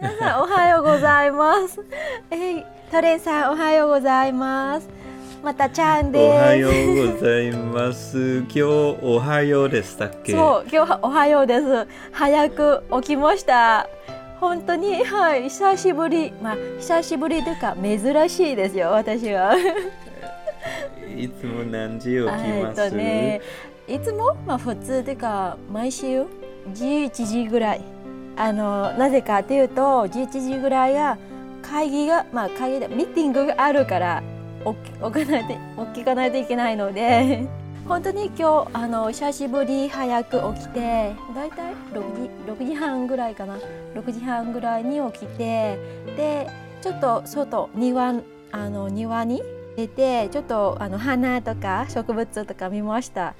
皆さんおはようございます。えい、トレンさんおはようございます。またちゃんです。おはようございます。今日おはようでしたっけ？そう、今日はおはようです。早く起きました。本当にはい久しぶり、まあ久しぶりというか珍しいですよ私は。いつも何時起きます、えっとね、いつも？まあ普通というか毎週？11時ぐらい。あのなぜかというと11時ぐらいは会議がまあ会議でミーティングがあるから起き起かないと起きかないといけないので 本当に今日あの久しぶり早く起きてだいたい6時 ,6 時半ぐらいかな。6時半ぐらいに起きてでちょっと外庭あの庭に出てちょっとあの花とか植物とか見ました。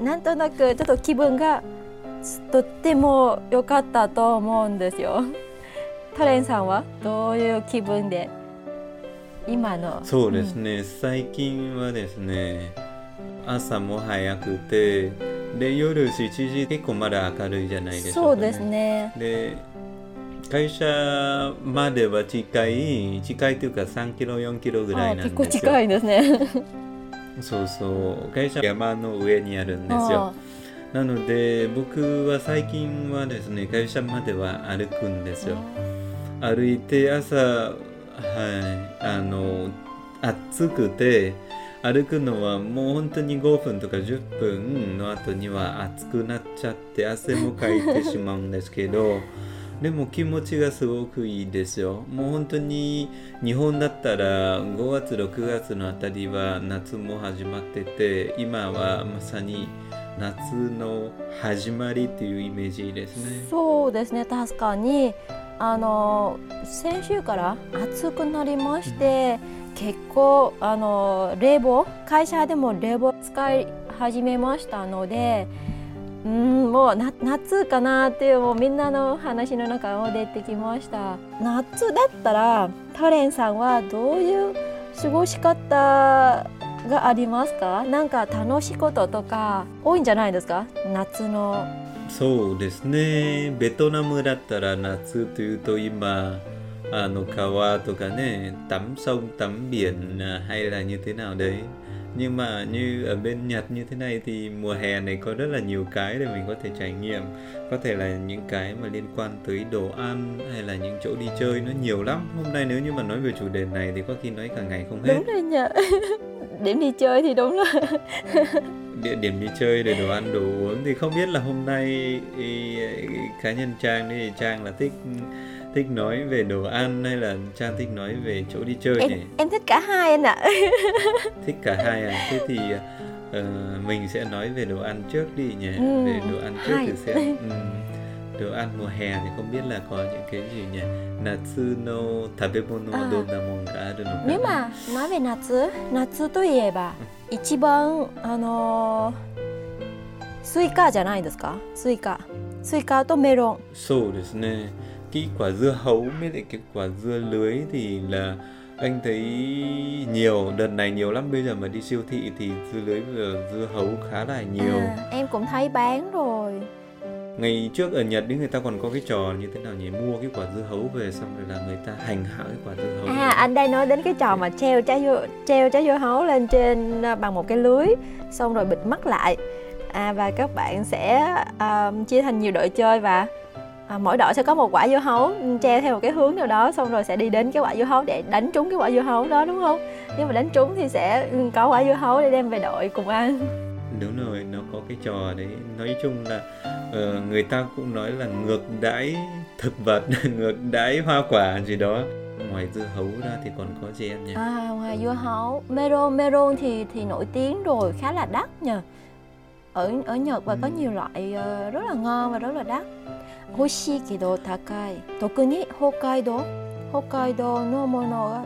なんとなくちょっと気分がとっても良かったと思うんですよ。トレンさんは？どういう気分で？今の？そうですね、最近はですね朝も早くてで夜7時結構まだ明るいじゃないですか、そうですね。で会社までは近い近いというか3キロ4キロぐらいなんですよ。結構近いですね。そうそう。会社山の上にあるんですよなので僕は最近はですね会社までは歩くんですよ。歩いて朝はいあの暑くて歩くのはもう本当に5分とか10分の後には暑くなっちゃって汗もかいてしまうんですけど でも気持ちがすごくいいですよ。もう本当に日本だったら5月6月のあたりは夏も始まってて今はまさに夏の始まりっていうイメージですね。そうですね確かに。あの先週から暑くなりまして、結構あの冷房会社でも冷房使い始めましたのでうん。もうな夏かなっていうもうみんなの話の中も出てきました。夏だったらタレンさんはどういう過ごし方がありますかなんか楽しいこととか多いんじゃないですか夏のそうですねベトナムだったら夏というと今あの川とかねtắm sông tắm biển hay là như thế nào đấy nhưng mà như ở bên Nhật như thế này thì mùa hè này có rất là nhiều cái để mình có thể trải nghiệm có thể là những cái mà liên quan tới đồ ăn hay là những chỗ đi chơi nó nhiều lắm hôm nay nếu như mà nói về chủ đề này thì có khi nói cả ngày không hết đúng rồi nhờ điểm đi chơi thì đúng là địa điểm đi chơi để đồ ăn đồ uống thì không biết là hôm nay ý, cá nhân trang thì trang là thích thích nói về đồ ăn hay là trang thích nói về chỗ đi chơi em, nhỉ? em thích cả hai anh ạ. Thích cả hai à? Thế thì uh, mình sẽ nói về đồ ăn trước đi nhỉ? Ừ, về đồ ăn trước hay. thì sẽ ừm, đồ ăn mùa hè thì không biết là có những cái gì nhỉ natsu no tabemono À. donamon ga aru no ka nếu mà nói về 夏夏といえば一番あのスイカじゃないですかスイカスイカとメロン Sổですね. Cái quả dưa hấu với lại cái quả dưa lưới thì là anh thấy nhiều đợt này nhiều lắm bây giờ mà đi siêu thị thì dưa lưới và dưa hấu khá là nhiều à, em cũng thấy bán rồi ngày trước ở Nhật thì người ta còn có cái trò như thế nào nhỉ? Mua cái quả dưa hấu về xong rồi là người ta hành hạ cái quả dưa hấu à anh đây nói đến cái trò mà treo trái dưa treo trái dưa hấu lên trên à, bằng một cái lưới xong rồi bịt mắt lại. À, và các bạn sẽ à, chia thành nhiều đội chơi và à, mỗi đội sẽ có một quả dưa hấu treo theo một cái hướng nào đó xong rồi sẽ đi đến cái quả dưa hấu để đánh trúng cái quả dưa hấu đó đúng không? Nếu mà đánh trúng thì sẽ ừ, có quả dưa hấu để đem về đội cùng ăn. Đúng rồi nó có cái trò đấy. Nói chung là ờ, người ta cũng nói là ngược đãi thực vật ngược đãi hoa quả gì đó ngoài dưa hấu ra thì còn có gì em nhỉ à, ngoài dưa hấu melon melon thì thì nổi tiếng rồi khá là đắt nhờ ở ở Nhật và có Ừ. nhiều loại ờ, rất là ngon và rất là đắt 欲しいけど高い特に北海道北海道のものが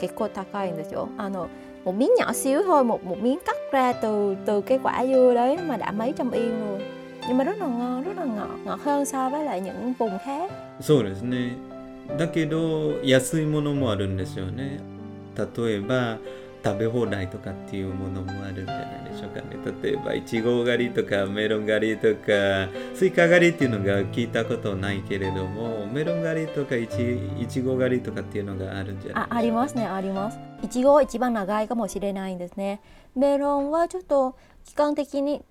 結構高いんですよあのmột miếng nhỏ xíu thôi một một miếng cắt ra từ từ cái quả dưa đấy mà đã mấy trăm yên rồi Nhưng mà rất là ngon rất là ngọt ngọt hơn so với lại những vùng khác. そうですねだけど安いものもあるんですよね例えば食べ放題とかっていうものもあるんじゃないでしょうかね例えばいちご狩りとかメロン狩りとかスイカ狩りっていうのが聞いたことないけれどもメロン狩りとかいちいちご狩りとかっていうのがあるんじゃないでしょうか、ね、あありますねありますいちごは一番長いかもしれないんですねメロンはちょっと期間的に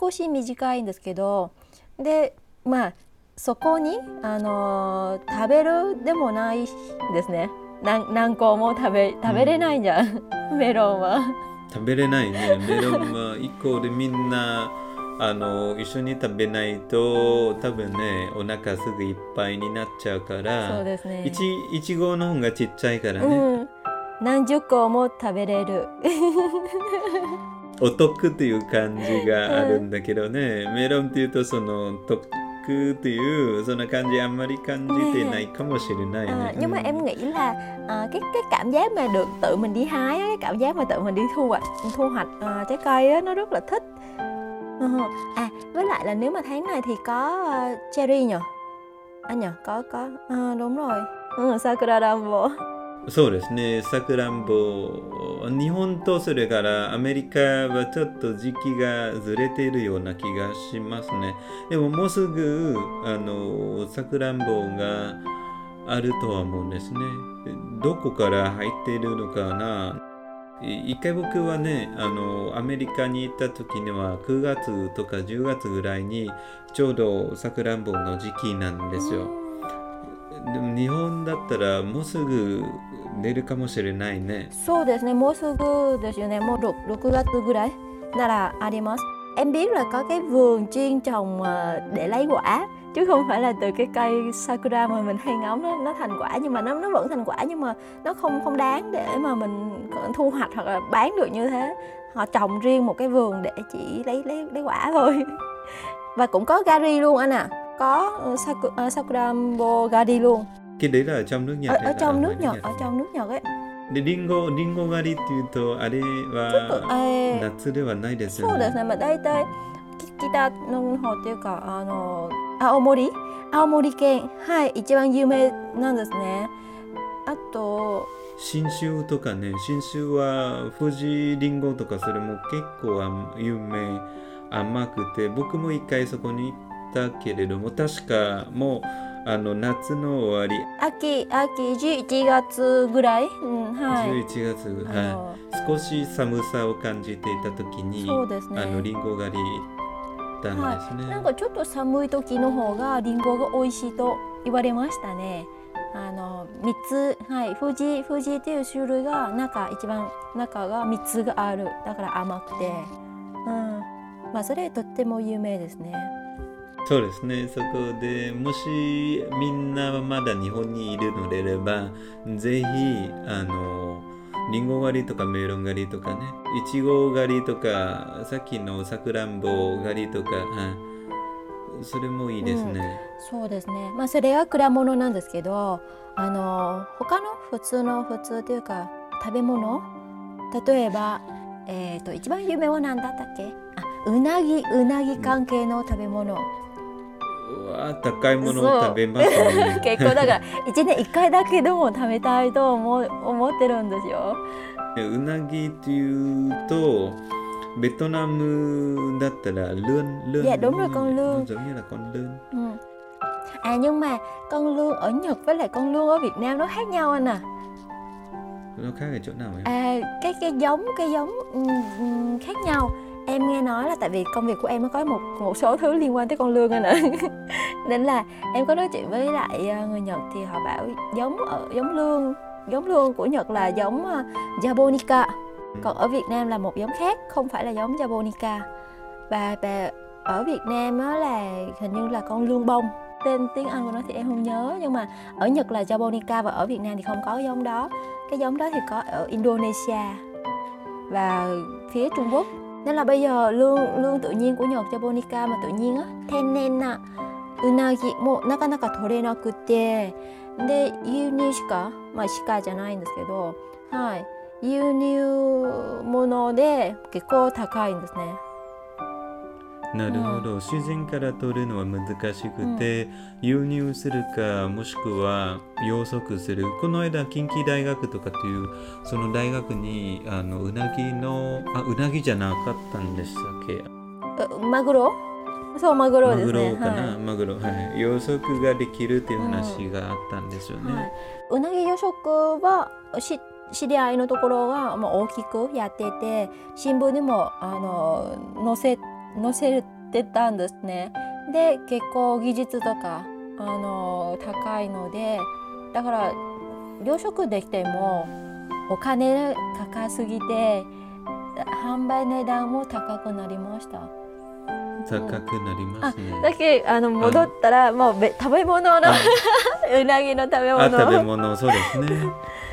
少し短いんですけどでまあそこに、あのー、食べるでもないですね。何何個も食べ食べれないじゃん、うん、メロンは。食べれないね。メロンは一個でみんなあの一緒に食べないと多分ねお腹すぐいっぱいになっちゃうからそうですね。いちいちごの方がちっちゃいからね、うん、何十個も食べれるお得っていう感じがあるんだけどね、メロンっていうとその得っていうそんな感じあんまり感じてないかもしれないね. À, nhưng mà em nghĩ là à, cái cái cảm giác mà được tự mình đi hái cái cảm giác mà tự mình đi thu hoạch thu hoạch à, trái cây á, nó rất là thích. À với lại là nếu mà tháng này thì có uh, cherry nhỉ? Anh nhỉ? Có có à, đúng rồi. Ừ, sakura dambo. そうですね、さくらんぼ、日本とそれからアメリカはちょっと時期がずれているような気がしますね。でももうすぐあのさくらんぼがあるとは思うんですね。どこから入っているのかな一回僕はねあのアメリカに行った時には9月とか10月ぐらいにちょうどさくらんぼの時期なんですよ。でも日本だったらもうすぐ出るかもしれないね。そうですね、もうすぐですよね、もう 6, 6 月ぐらいならあります。Em biết là có cái vườn chuyên trồng để lấy quả chứ không phải là từ cái cây sakura mà mình hay ngắm nó nó thành quả nhưng mà nó nó vẫn thành quả nhưng mà nó không không đáng để mà mình thu hoạch hoặc là bán được như thế họ trồng riêng một cái vườn để chỉ lấy lấy lấy quả thôi và cũng có gari luôn anh à có sakura, sakura gari luôn Cái đấy là ở trong nước Nhật ở, ở trong nước Nhật, ở trong nước Nhật ấy. でリンゴリンゴ狩りっていうとあれは夏ではないですよね。そうですね。まあ大体北の方っていうかあの青森青森県はい一番有名なんですね。あと信州とかね信州は富士りんごとかそれも結構有名甘くて僕も一回そこに行ったけれども確かもうあの夏の終わり。秋秋11月ぐらい、うんはい、11月、はい、少し寒さを感じていた時にそうです、ね、あのリンゴ狩りったんですね、はい、なんかちょっと寒い時の方がリンゴが美味しいと言われましたね。あの3つはい。富士富士っていう種類が中一番中が3つがある。だから甘くて。うん。まあそれとっても有名ですねそうですね。そこでもしみんなまだ日本にいるのであれば、ぜひ、あの、リンゴ狩りとかメロン狩りとかね、いちご狩りとか、さっきのさくらんぼ狩りとか、それもいいですね、うん、そうですね。まあそれは果物なんですけど、あの他の普通の普通というか食べ物、例えば、えっ、ー、と一番有名は何だったっけ？あ、うなぎうなぎ関係の食べ物。うんわ高いものを食べますね結構だから一年一回だけでも食べたいと思思ってるんですようなぎっていうとベトナムだったら lươn lươn dạ đúng rồi con lươn giống như là con lươn ừ. à nhưng mà con lươn ở Nhật với lại con lươn ở Việt Nam nó khác nhau anh à nó khác ở chỗ nào em? À cái cái giống cái giống um, khác nhau em nghe nói là tại vì công việc của em nó có một một số thứ liên quan tới con lương anh ạ. Nên là em có nói chuyện với lại ờ, người Nhật thì họ bảo giống ở giống lương giống lương của Nhật là giống ờ, japonica. Còn ở Việt Nam là một giống khác không phải là giống japonica. Và, và ở Việt Nam á là hình như là con lương bông. Tên tiếng Anh của nó thì em không nhớ nhưng mà ở Nhật là japonica và ở Việt Nam thì không có giống đó. Cái giống đó thì có ở Indonesia và phía Trung Quốc. Nên là bây giờ lương lương tự nhiên của Nhật Japonica mà tự nhiên á tennen na unagi mo nakanaka torenakutte で輸入しかまあしかじゃないんですけどはい輸入物で結構高いんですねなるほど、自然から取るのは難しくて、輸入するかもしくは養殖する。この間近畿大学とかというその大学にあのうなぎのあうなぎじゃなかったんでしたっけ？うマグロ？そうマグロですね。マグロかな、はい。マグロ。はい。養殖ができるっていう話があったんですよね、はい。うなぎ養殖はし知り合いのところが大きくやってて新聞にもあの載せ載せてたんですね。で結構技術とかあの高いのでだから養殖できてもお金高すぎて販売値段も高くなりました。高くなりますね。だけあの戻ったらもうべ食べ物のあ。うなぎの食べ物。あ食べ物そうですね。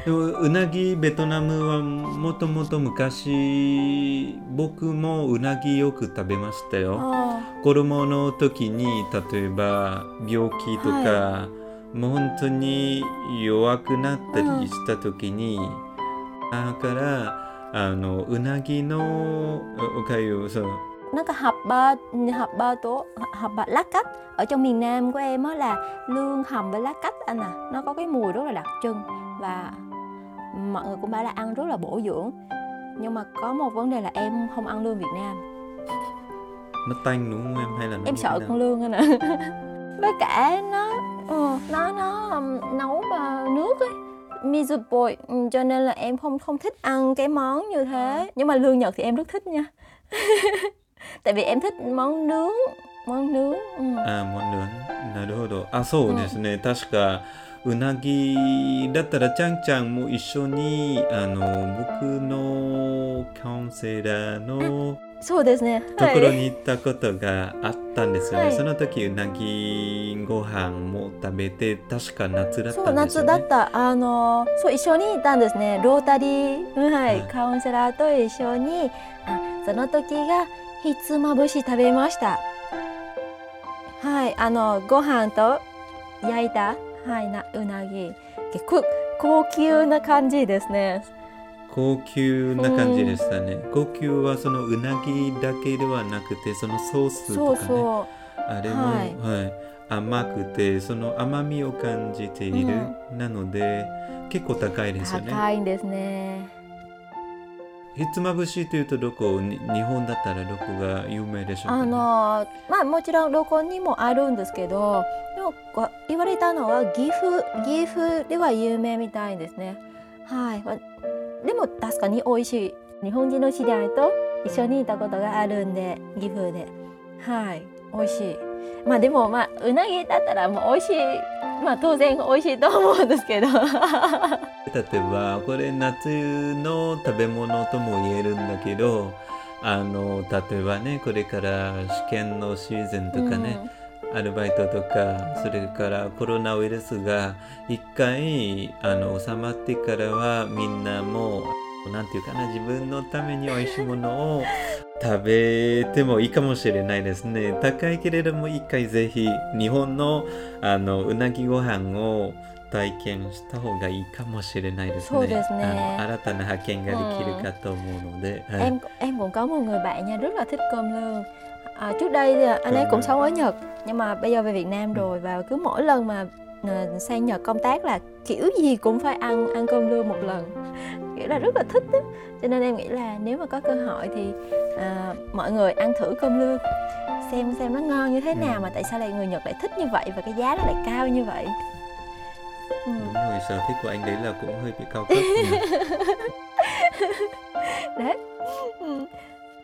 でもうなぎベトナムはもともと昔僕もうなぎよく食べましたよ。あ子供の時に例えば病気とか、もう本当に弱くなったりした時に、だからあのうなぎのおおかゆそう nó có hộp ba hộp ba tố hộp ba lá cách ở trong miền Nam của em á là lương hầm với lá cách anh à nó có cái mùi rất là đặc trưng và mọi người cũng bảo là ăn rất là bổ dưỡng. Nhưng mà có một vấn đề là em không ăn lương Việt Nam. Nó tanh đúng không em? Hay là nó em sợ con lương anh ạ với cả nó ừ, nó nó nấu vào nước ấy. Bột ừ, cho nên là em không không thích ăn cái món như thế. Nhưng mà lương Nhật thì em rất thích nha tại vì em thích món nướng món nướng ừ. あもうななるほどあそうですね、確かうなぎだったらちゃんちゃんも一緒にあの僕のカウンセラーのそうですねところに行ったことがあったんですよね、はいその時うなぎご飯も食べて確か夏だっそうたんですよね夏だったあのそう一緒にいたんですねロータリー、はいはいカウンセラーと一緒にあその時がひつまぶし食べました。はいあのご飯と焼いた、はい、なうなぎ。結構高級な感じですね。高級な感じでしたね、高級はそのうなぎだけではなくてそのソースとかね。そあれも、ははい。甘くてその甘みを感じている、なので結構高いでうすよね。高いんですねひつまぶしというとどこ日本だったらどこが有名でしょうか、ね、あのまあもちろんどこにもあるんですけどでも言われたのは岐阜岐阜では有名みたいですね。はい。でも確かに美味しい日本人の知り合いと一緒にいたことがあるんで岐阜で。はい。美味しい。まあでもまあうなぎだったらもう美味しいまあ当然美味しいと思うんですけど。例えばこれ夏の食べ物とも言えるんだけどあの例えばねこれから試験のシーズンとかね、アルバイトとかそれからコロナウイルスが一回あの収まってからはみんなもうなんていうかな自分のために美味しいものを食べてもいいかもしれないですね高いけれども一回ぜひ日本のあのうなぎご飯を体験した方がいいかもしれないですねそうですねあの新たな発見ができるかと思うので、はい em em cũng có một người bạn nha rất là thích cơm lương à, trước đây thì anh ấy Cơm cũng lương. sống ở Nhật nhưng mà bây giờ về Việt Nam Ừ. rồi và cứ mỗi lần mà ờ, sang Nhật công tác là kiểu gì cũng phải ăn ăn cơm lương một lần kiểu là rất là thích đó. cho nên em nghĩ là nếu mà có cơ hội thì à, mọi người ăn thử cơm lương xem xem nó ngon như thế Ừ. nào mà tại sao lại người Nhật lại thích như vậy và cái giá nó lại cao như vậy ừ. Đúng rồi, sở thích của anh đấy là cũng hơi bị cao cấp nhỉ? đấy ừ.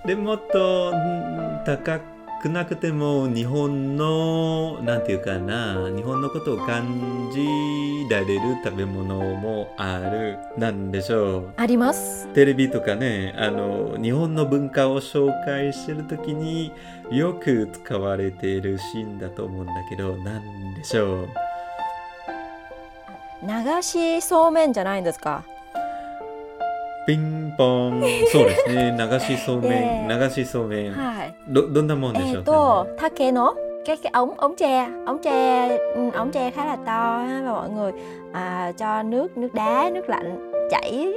でもっとうん高く なくても日本のなんていうかな日本のことを感じられる食べ物もあるなんでしょう。あります。テレビとかねあの日本の文化を紹介してる時によく使われているシーンだと思うんだけどなんでしょう。流しそうめんじゃないんですか？ピンポンそうですね流しそうめんで流しそうめんはいどどんなもんでしょ Eh う tô take nó cái cái ống ống tre ống tre ừ, ống tre khá là to á, và mọi người à, cho nước nước đá nước lạnh chảy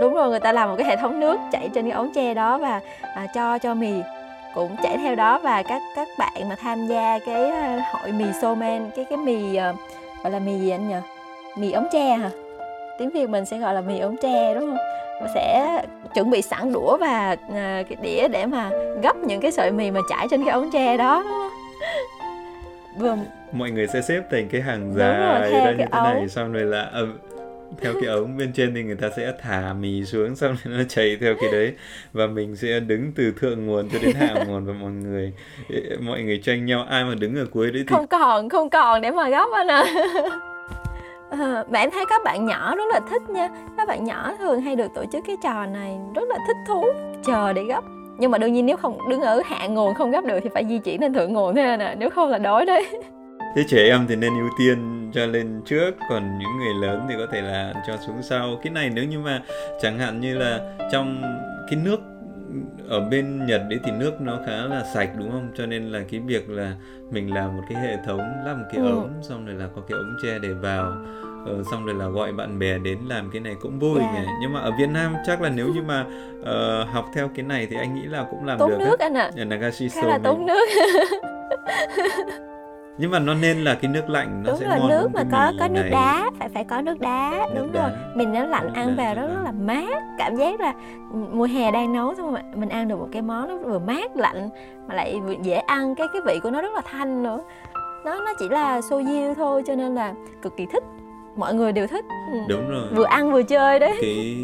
đúng rồi người ta làm một cái hệ thống nước chảy trên cái ống tre đó và à, cho cho mì cũng chạy theo đó và các các bạn mà tham gia cái ờ, hội mì somen cái cái mì ờ, gọi là mì gì anh nhỉ mì ống tre hả tiếng việt mình sẽ gọi là mì ống tre đúng không Và Sẽ chuẩn bị sẵn đũa và ờ, cái đĩa để mà gấp những cái sợi mì mà trải trên cái ống tre đó vừa mọi người sẽ xếp thành cái hàng rồi, dài ra như thế này ống. xong rồi là ờ, theo cái ống bên trên thì người ta sẽ thả mì xuống xong rồi nó chảy theo cái đấy. Và mình sẽ đứng từ thượng nguồn cho đến hạ nguồn và mọi người mọi người tranh nhau. Ai mà đứng ở cuối đấy thì không còn không còn để mà gấp anh à Ờ, mà em thấy các bạn nhỏ rất là thích nha. Các bạn nhỏ thường hay được tổ chức cái trò này rất là thích thú. Chờ để gấp. Nhưng mà đương nhiên nếu không đứng ở hạ nguồn không gấp được thì phải di chuyển lên thượng nguồn thế nè nếu không là đói đấy. Thế trẻ em thì nên ưu tiên cho lên trước Còn những người lớn thì có thể là cho xuống sau. Cái này nếu như mà chẳng hạn như là trong cái nước ở bên Nhật đấy thì nước nó khá là sạch đúng không? Cho nên là cái việc là mình làm một cái hệ thống lắp một cái Ừ. ống xong rồi là có cái ống tre để vào ờ, xong rồi là gọi bạn bè đến làm cái này cũng vui Yeah. nhỉ. Nhưng mà ở Việt Nam chắc là nếu như mà ờ, học theo cái này thì anh nghĩ là cũng làm tốn được nước ấy. anh ạ Ở Nagashi khá là tốn nước Nhưng mà nó nên là cái nước lạnh nó đúng sẽ rồi ngon nước mà có có nước này. đá phải phải có nước đá Nước đúng đá. rồi mình nó lạnh Nước ăn đá, vào nó rất là mát cảm giác là mùa hè đang nấu xong rồi mình ăn được một cái món nó vừa mát lạnh mà lại dễ ăn cái cái vị của nó rất là thanh nữa nó nó chỉ là soju thôi cho nên là cực kỳ thích mọi người đều thích ừ. Đúng rồi. vừa ăn vừa chơi đấy cái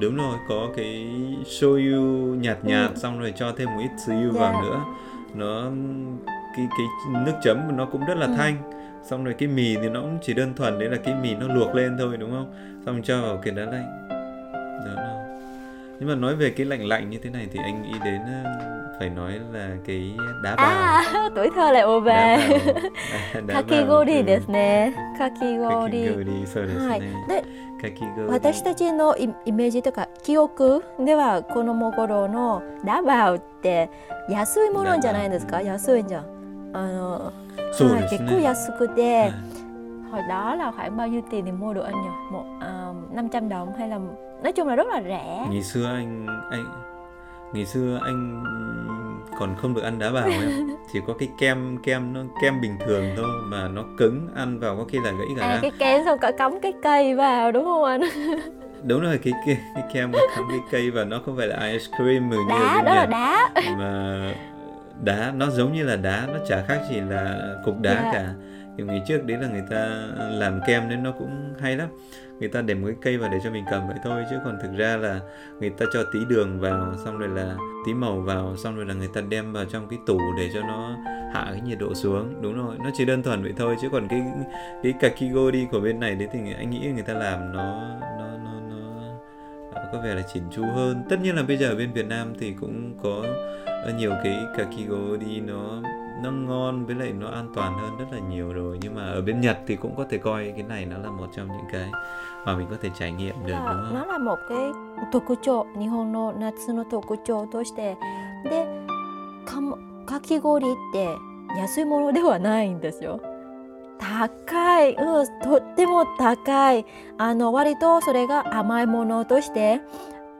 đúng rồi có cái shoyu nhạt nhạt Ừ. xong rồi cho thêm một ít suyu Dạ. vào nữa nó cái cái nước chấm của nó cũng rất là Ừ. thanh xong rồi cái mì thì nó cũng chỉ đơn thuần đấy là cái mì nó luộc lên thôi đúng không xong cho vào cái đá lạnh đó là nhưng mà nói về cái lạnh lạnh như thế này thì anh nghĩ đến ờ, phải nói là cái đá bào à tuổi thơ lại ùa về đá bào À, đá bào, kakigori ừ. ですねkakigori kakigori そうですはいねで kakigori 私たちのイイメージとか記憶ではこの頃のダバウって安いものじゃないですか安いじゃん あの、そうはい結構ですね安くはてい hồi đó là khoảng bao nhiêu tiền thì mua được anh nhỉ một à, 500 đồng hay là nói chung là rất là rẻ ngày xưa anh anh ngày xưa anh còn không được ăn đá bào em chỉ có cái kem kem nó kem bình thường thôi mà nó cứng ăn vào có khi là gãy cả à răng cái kem xong cả cắm cái cây vào đúng không anh đúng rồi cái cái, cái kem mà cắm cái cây và nó không phải là ice cream như ở đá bên đó là Nhật, đá mà đá nó giống như là đá nó chả khác gì là cục đá Dạ. cả. Kiểu ngày trước đấy là người ta làm kem nên nó cũng hay lắm. Người ta để một cái cây vào để cho mình cầm vậy thôi chứ còn thực ra là người ta cho tí đường vào xong rồi là tí màu vào xong rồi là người ta đem vào trong cái tủ để cho nó hạ cái nhiệt độ xuống. Đúng rồi nó chỉ đơn thuần vậy thôi chứ còn cái cái kakigori của bên này đấy thì anh nghĩ người ta làm nó nó nó có vẻ là chỉn chu hơn tất nhiên là bây giờ ở bên Việt Nam thì cũng có ờ, nhiều cái kakigori nó nó ngon với lại nó an toàn hơn rất là nhiều rồi nhưng mà ở bên Nhật thì cũng có thể coi cái này nó là một trong những cái mà mình có thể trải nghiệm được đúng không? nó là một cái 特徴日本の夏の特徴としてでかもかき氷って安いものではないんですよ 高い、うん、とっても高い。あの割とそれが甘いものとして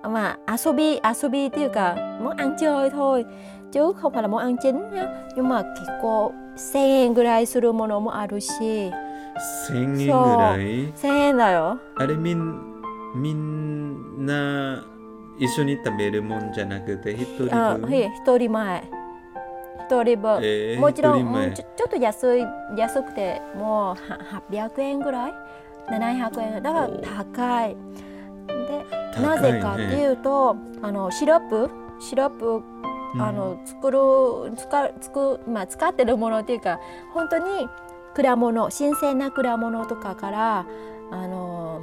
mà 遊び遊びっていうか món ăn chơi thôi chứ không phải là món ăn chính nhá nhưng mà 結構1000円ぐらいするものもあるし。1000円ぐらい？1000円だよ。あれみんみんな一緒に食べるもんじゃなくて一人あ分はい一人前一人分、えーもちろんうんちょちょっと安い安くてもう800円ぐらい700円だから高いでなぜかっていうとあのシロップシロップあの作る使作まあ、使ってるものっていうか本当に果物新鮮な果物とかからあの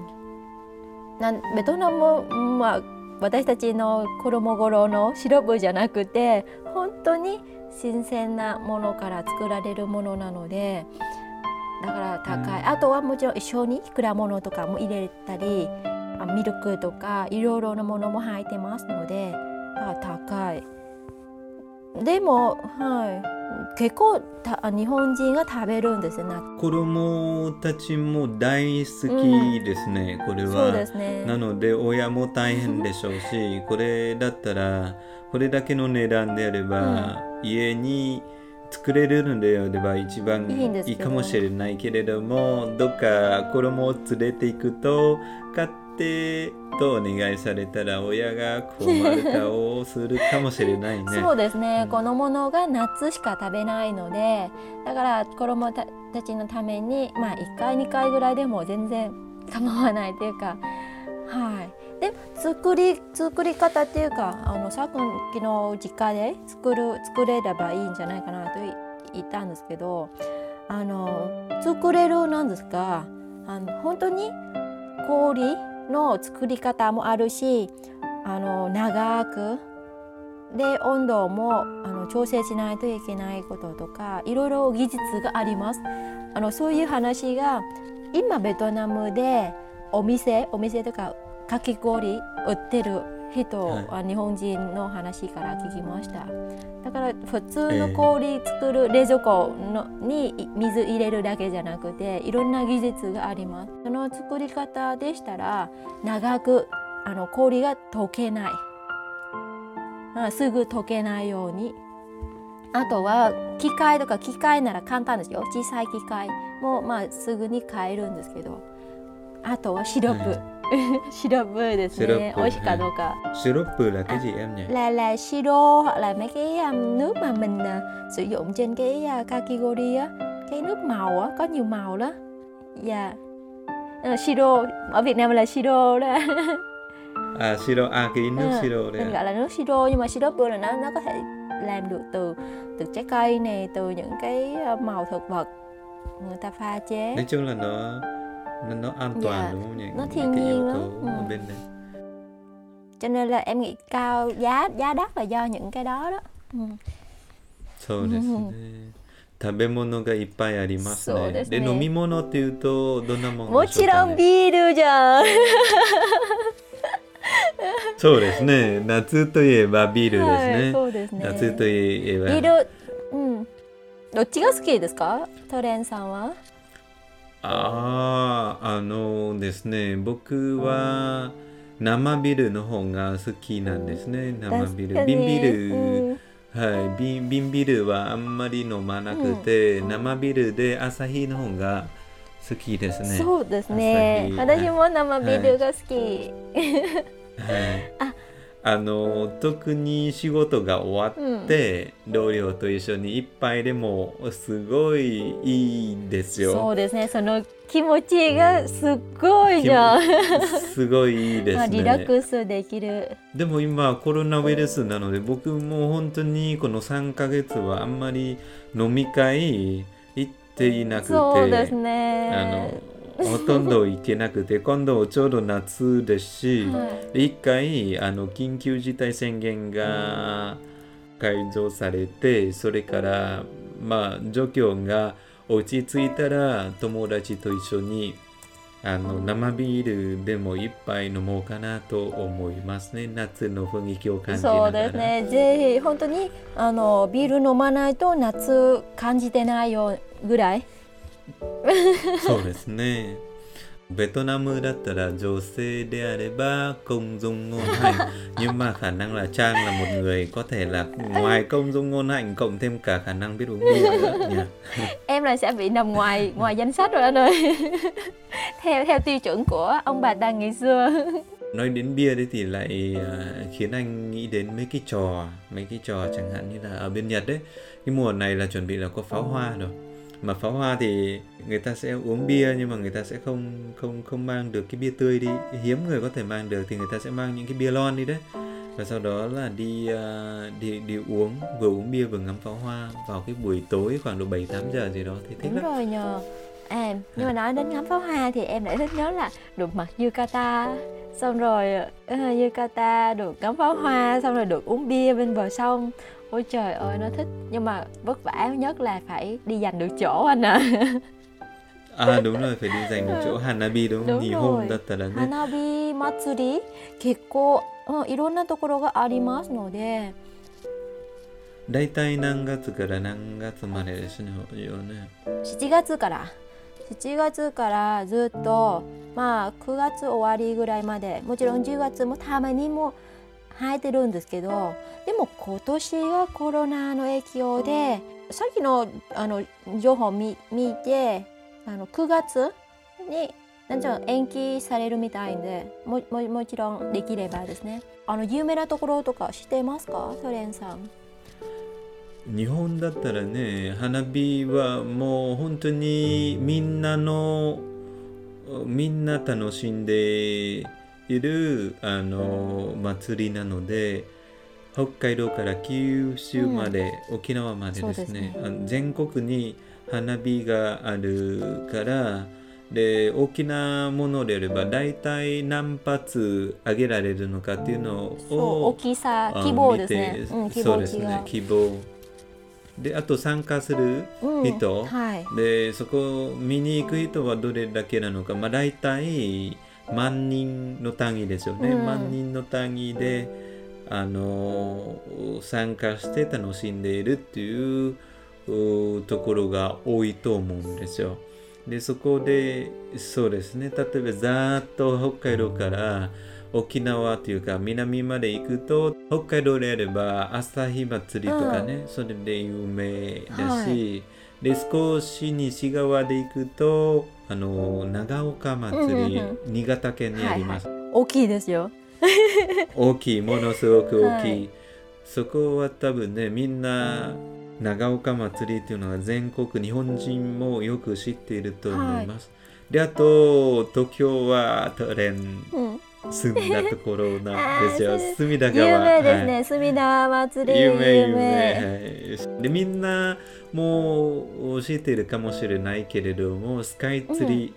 なんベトナム、まあ、私たちの子供頃のシロップじゃなくて本当に新鮮なものから作られるものなのでだから高い、うん。あとはもちろん一緒に果物とかも入れたりあミルクとかいろいろなものも入ってますので高い。でも、はい、結構た日本人が食べるんですよな子供たちも大好きですね、これは。そうですね。なので親も大変でしょうしこれだったらこれだけの値段であれば、家に作れるのであれば一番いいかもしれないけれどもどっか子供を連れていくと買ってとお願いされたら親が困る顔をするかもしれないね。そうですね、うん。このものが夏しか食べないのでだから子供たたちのためにまあ1回2回ぐらいでも全然構わないというかはいで作り作り方っていうかあのさっきの実家で作る作れればいいんじゃないかなと言ったんですけどあの作れるなんですかあの本当に氷の作り方もあるしあの長くで温度もあの調整しないといけないこととかいろいろ技術があります。あのそういう話が今ベトナムでお店お店とかかき氷売ってる人、は日本人の話から聞きました。だから普通の氷作る冷蔵庫のに水入れるだけじゃなくていろんな技術があります。その作り方でしたら長くあの氷が溶けない。あすぐ溶けないように。あとは機械とか機械なら簡単ですよ。小さい機械もまあすぐに買えるんですけど。あとはシロップ、はシ ロップですシロップね美味しいかどうか、 Syrup là cái gì em nhỉ? là là siro hoặc là mấy cái um, nước mà mình uh, sử dụng trên cái uh, kakigori á cái nước màu á có nhiều màu đó dạ Ờ, siro ở Việt Nam là siro đó À siro, à cái nước Ừ, siro đấy mình à? gọi là nước siro nhưng mà siro là nó nó có thể làm được từ từ trái cây này từ những cái uh, màu thực vật người ta pha chế Nói chung là nó nó, nó an toàn Dạ, đúng không nhỉ? nó thiên cái nhiên lắm. Ừ. ở bên đấy. cho nên là em nghĩ cao giá giá đắt là do những cái đó đó ừ. そうですね。食べ物がいっぱいありますね。ですねで飲み物っていうとどんなものもちろんビールじゃんそうですね。夏といえばビールですはいね。そうですね夏といえばビールうんどっちが好きですかトレンさんはあああのですね僕は生ビールの方が好きなんですね生ビール。瓶ビール、うん。はい。瓶瓶ビールはあんまり飲まなくて、生ビールで朝日の方が好きですね。そうですね。私も生ビールが好き、はい。ああの特に仕事が終わって、同僚と一緒に一杯でもすごいいいですよ。そうですね。その気持ちがすっごいじゃん、すごいいいですね。まあリラックスできる。でも今コロナウイルスなので僕も本当にこの3ヶ月はあんまり飲み会行っていなくてそうですあねのほとんど行けなくて今度ちょうど夏ですし、はい。で一回あの緊急事態宣言が解除されてそれからまあ状況が落ち着いたら友達と一緒にあの生ビールでも一杯飲もうかなと思いますね。夏の雰囲気を感じそうですね。ぜひ本当にあのビール飲まないと夏感じてないよぐらいそうですねベトナムだったら女性であればcông dung ngôn hạnh nhưng mà khả năng là Trang là một người có thể là ngoài công dung ngôn hạnh cộng thêm cả khả năng biết uống bia nữa nhỉ em là sẽ bị nằm ngoài ngoài danh sách rồi anh ơi theo theo tiêu chuẩn của ông bà ta ngày xưa nói đến bia đấy thì lại à, khiến anh nghĩ đến mấy cái trò mấy cái trò chẳng hạn như là ở bên Nhật đấy cái mùa này là chuẩn bị là có pháo hoa rồi mà pháo hoa thì người ta sẽ uống bia nhưng mà người ta sẽ không không không mang được cái bia tươi đi. Hiếm người có thể mang được thì người ta sẽ mang những cái bia lon đi đấy. Và sau đó là đi à, đi đi uống vừa uống bia vừa ngắm pháo hoa vào cái buổi tối khoảng độ 7 8 giờ gì đó thì thích đúng lắm. rồi nhờ. À nhưng mà nói đến ngắm pháo hoa thì em lại thích nhớ là được mặc yukata xong rồi uh, yukata được ngắm pháo hoa xong rồi được uống bia bên bờ sông ôi trời ơi nó thích nhưng mà vất vả nhất là phải đi giành được chỗ anh ạ À đúng rồi phải đi dành được chỗ Hanabi đúng không? Rồi. hôm ta ta là 花火祭り結構、うん、いろんなところがありますので大体何月から何月までですねよね7月から7月からずっとまあ9月終わりぐらいまでもちろん10月もたまにも生えてるんですけどでも今年はコロナの影響でさっきのあの情報を見見てあの9月になんちゃ延期されるみたいでもももちろんできればですね。あの有名なところとか知ってますか？ソレンさん。日本だったらね花火はもう本当にみんなのみんな楽しんでいるあの祭りなので北海道から九州まで、うん、沖縄までですねね。全国に花火があるからで大きなものであれば大体何発上げられるのかっていうのを大きさ希望ですね、うん、そうですね希望であと参加する人、うんはい、でそこ見に行く人はどれだけなのか、まあ、大体万人の単位ですよね、うん、万人の単位であの参加して楽しんでいるっていうところが多いと思うんですよ。でそこでそうですね。例えばざーっと北海道から沖縄というか南まで行くと北海道であれば朝日祭りとかね、うん、それで有名だし、はい、で少し西側で行くとあの長岡祭り、うんうん、新潟県にあります、はいはい、大きいですよ。大きいものすごく大きい、はい、そこは多分ねみんな長岡祭りっていうのは全国日本人もよく知っていると思います、であと東京はトレン、うんすみだところな んですよ。隅田川。有名ですね、はい、隅田川祭り。有名有名、はい、でみんなもう教えてるかもしれないけれどもスカイツリー、うん、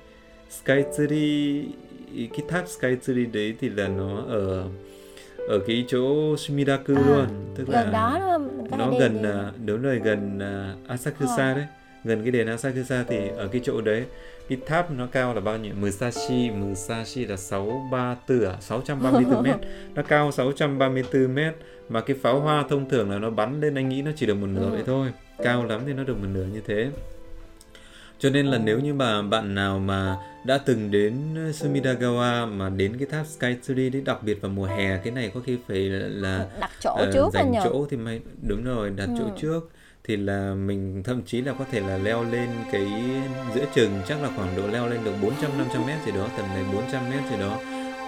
スカイツリー北スカイツリーで言ってたの、うん。Okay, chỗ Shimirakuron tức là nó gần đúng rồi gần Asakusa đấy gần cái đền Asakusa thì ở cái chỗ đấy cái tháp nó cao là bao nhiêu? Musashi Musashi là 634 à? 634 mét. Nó cao 634 mét. Mà cái pháo hoa thông thường là nó bắn lên anh nghĩ nó chỉ được một nửa ừ. vậy thôi. Cao lắm thì nó được một nửa như thế. Cho nên là nếu như mà bạn nào mà đã từng đến Sumidagawa mà đến cái tháp Sky Tree đấy đặc biệt vào mùa hè cái này có khi phải là đặt chỗ uh, trước dành chỗ thì may đúng rồi đặt ừ. chỗ trước thì là mình thậm chí là có thể là leo lên cái giữa chừng chắc là khoảng độ leo lên được 400 500 mét gì đó tầm này 400 mét gì đó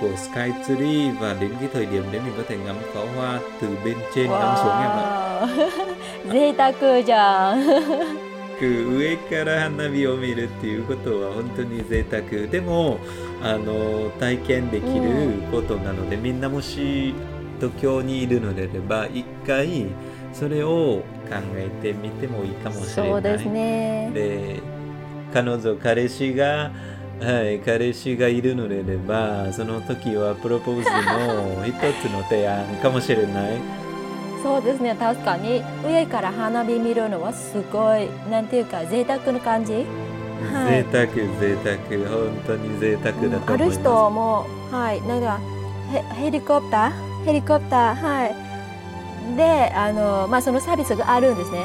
của Sky Tree và đến cái thời điểm đấy mình có thể ngắm pháo hoa từ bên trên wow. ngắm xuống em ạ. 贅沢じゃん。上から花火を見るっていうことは本当に贅沢でもあの体験できることなので、うん、みんなもし東京にいるのであれば一回 それを考えてみてもいいかもしれない。そうですね。で彼女彼氏がはい、彼氏がいるのであればその時はプロポーズの一つの提案かもしれない。そうですね。確かに。上から花火見るのはすごいなんていうか贅沢な感じ、はい、贅沢贅沢。本当に贅沢だと思います、ある人もはいなんかヘリコプター？ヘリコプター？はいであのまあそのサービスがあるんですね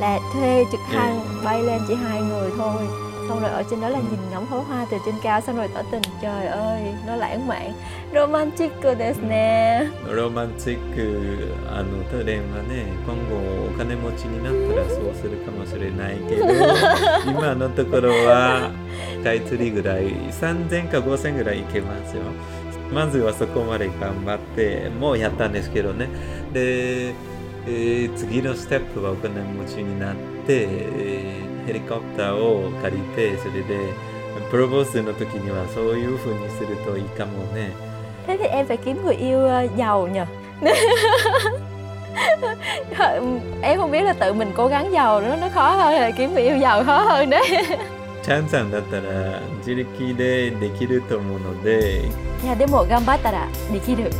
là thuê trực thăng bay lên chỉ hai người thôi xong rồi ở trên đó là nhìn ngắm pháo hoa từ trên cao xong rồi tỏ tình trời ơi nó lãng mạn romantic ですねロマンチックあのトレンはね今後お金持ちになったらそうするかもしれないけど今のところはスカイツリーぐらい3000か5000ぐらいいけますよまずはそこまで頑張ってもうやったんですけどねで、えー、次のステップはお金持ちになって、えーヘリコプターを借りてそれでプロポーズの時にはそういう風にするといいかもね。Thế thì em phải kiếm người yêu giàu nhỉ? em không biết là tự mình cố gắng giàu nó nó khó hơn là kiếm người yêu giàu khó hơn đấy. チャンさんだったら自力でできると思うので。いやでも頑張ったらできる。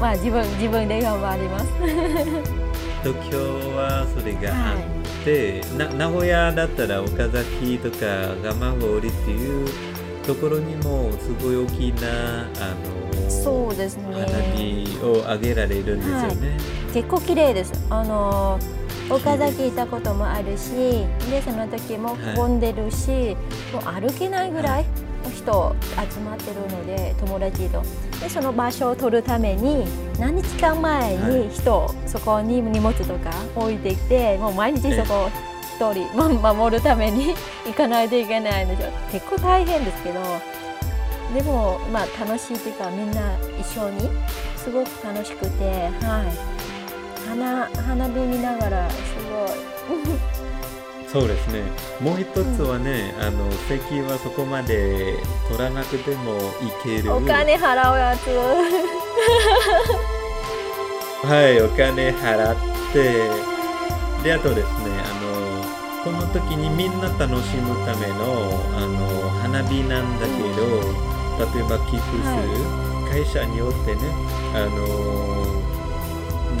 まあ自分自分で頑張ります。東京はそれがあっで名古屋だったら岡崎とか蒲郡っていうところにもすごい大きなあのそうですね。花火を上げられるんですよね、はい、結構綺麗です。あの岡崎行ったこともあるしでその時も混んでるし、はい、もう歩けないぐらい、人人集まってるので友達と。でその場所を取るために何日間前に人、はい、そこに荷物とか置いてきてもう毎日そこ一人、ま、守るために 行かないといけないので結構大変ですけどでもまあ楽しいというかみんな一緒にすごく楽しくてはい花花火見ながらすごい。そうですね。もう一つはね、うん、あの席はそこまで取らなくてもいける。お金払うやつ。はいお金払って。であとですねあのこの時にみんな楽しむためのあの花火なんだけど、うん、例えば寄付する、はい、会社によってねあの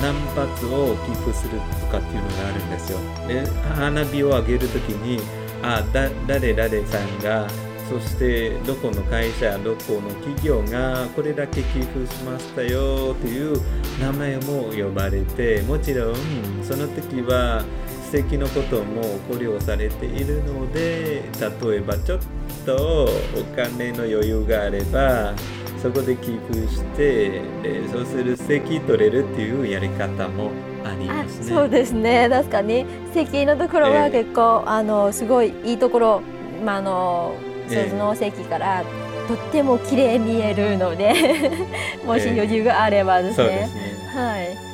何発を寄付するとかっていうのがあるんですよ。で花火を上げる時にあだ誰々さんがそしてどこの会社どこの企業がこれだけ寄付しましたよという名前も呼ばれてもちろんその時は素敵なことも考慮されているので例えばちょっとお金の余裕があればそこで寄付してでそうする席取れるっていうやり方もありますね。そうですね。確かに。席のところは結構、えー、あのすごいいいところ、まあ、あのその席から、とっても綺麗見えるので もし余裕があればですね。えー、すね。はい。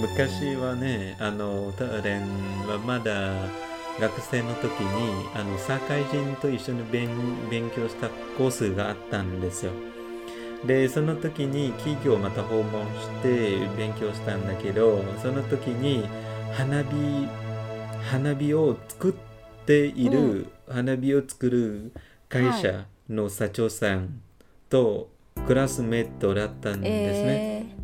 昔はねあのターレンはまだ学生の時にあの社会人と一緒に勉強したコースがあったんですよ。でその時に企業をまた訪問して勉強したんだけどその時に花火花火を作っている、うん、花火を作る会社の社長さんとクラスメートだったんですね。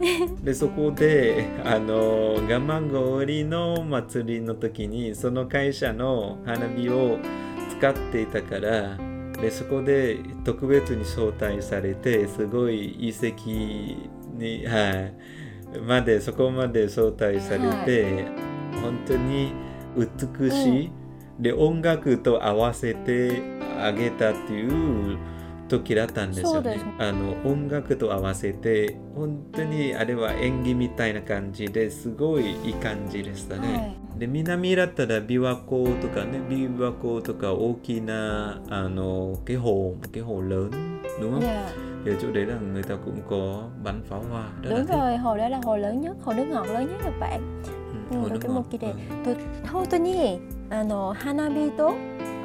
えー、でそこであの蒲郡の祭りの時にその会社の花火を使っていたからでそこで特別に招待されてすごい遺跡に、はい、までそこまで招待されて、はい、本当に美しい、うん、で音楽と合わせてあげたっていう時だったんですよね。あの音楽と合わせて本当にあれは演技みたいな感じですごいいい感じでしたね。はいで南だったら琵琶湖とかね琵琶湖とか大きな à, cái hồ cái hồ lớn đúng không? Yeah. Thì chỗ đấy là người ta cũng có bắn pháo hoa. Đó đúng rồi, thích. hồ đó là hồ lớn nhất, hồ nước ngọt lớn nhất Nhật Bản. Ừ, うん、とても綺麗。と本当にあの花火と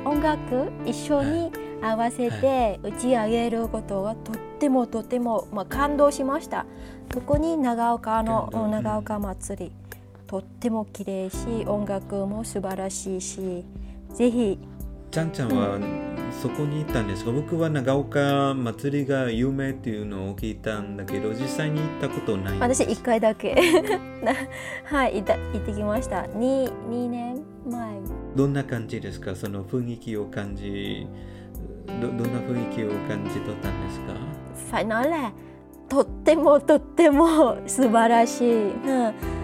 音楽一緒に合わせて打ち上げることがとってもとても、まあ、感動しました。そこに長岡の長岡祭り。とっても綺麗し音楽も素晴らしいしぜひ。ちゃんちゃんはそこに行ったんですか、うん、僕は長岡祭りが有名っていうのを聞いたんだけど実際に行ったことない私1回だけ。はい行った行ってきました。2, 2年前。どんな感じですか？その雰囲気を感じどどんな雰囲気を感じ取ったんですか？phải nói là とってもとっても素晴らしい、うん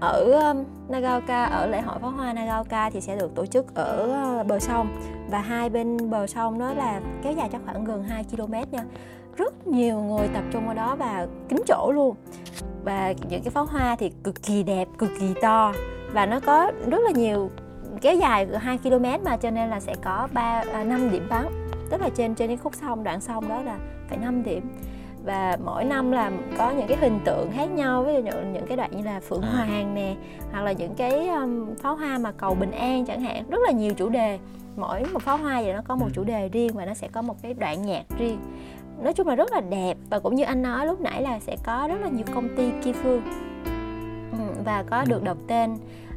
ở Nagaoka ở lễ hội pháo hoa Nagaoka thì sẽ được tổ chức ở ờ, bờ sông. Và hai bên bờ sông đó là kéo dài cho khoảng gần 2 km nha. Rất nhiều người tập trung ở đó và kính chỗ luôn. Và những cái pháo hoa thì cực kỳ đẹp, cực kỳ to. Và nó có rất là nhiều, kéo dài 2 km mà cho nên là sẽ có 3 5 à, điểm bắn tức là trên trên cái khúc sông, đoạn sông đó là phải 5 điểm và mỗi năm là có những cái hình tượng khác nhau ví dụ những, những cái đoạn như là phượng à. hoàng nè hoặc là những cái um, pháo hoa mà cầu bình an chẳng hạn. Rất là nhiều chủ đề. Mỗi một pháo hoa vậy nó có một ừ. chủ đề riêng và nó sẽ có một cái đoạn nhạc riêng. Nói chung là rất là đẹp và cũng như anh nói lúc nãy là sẽ có rất là nhiều công ty kia phương. Ừ, và có được đọc tên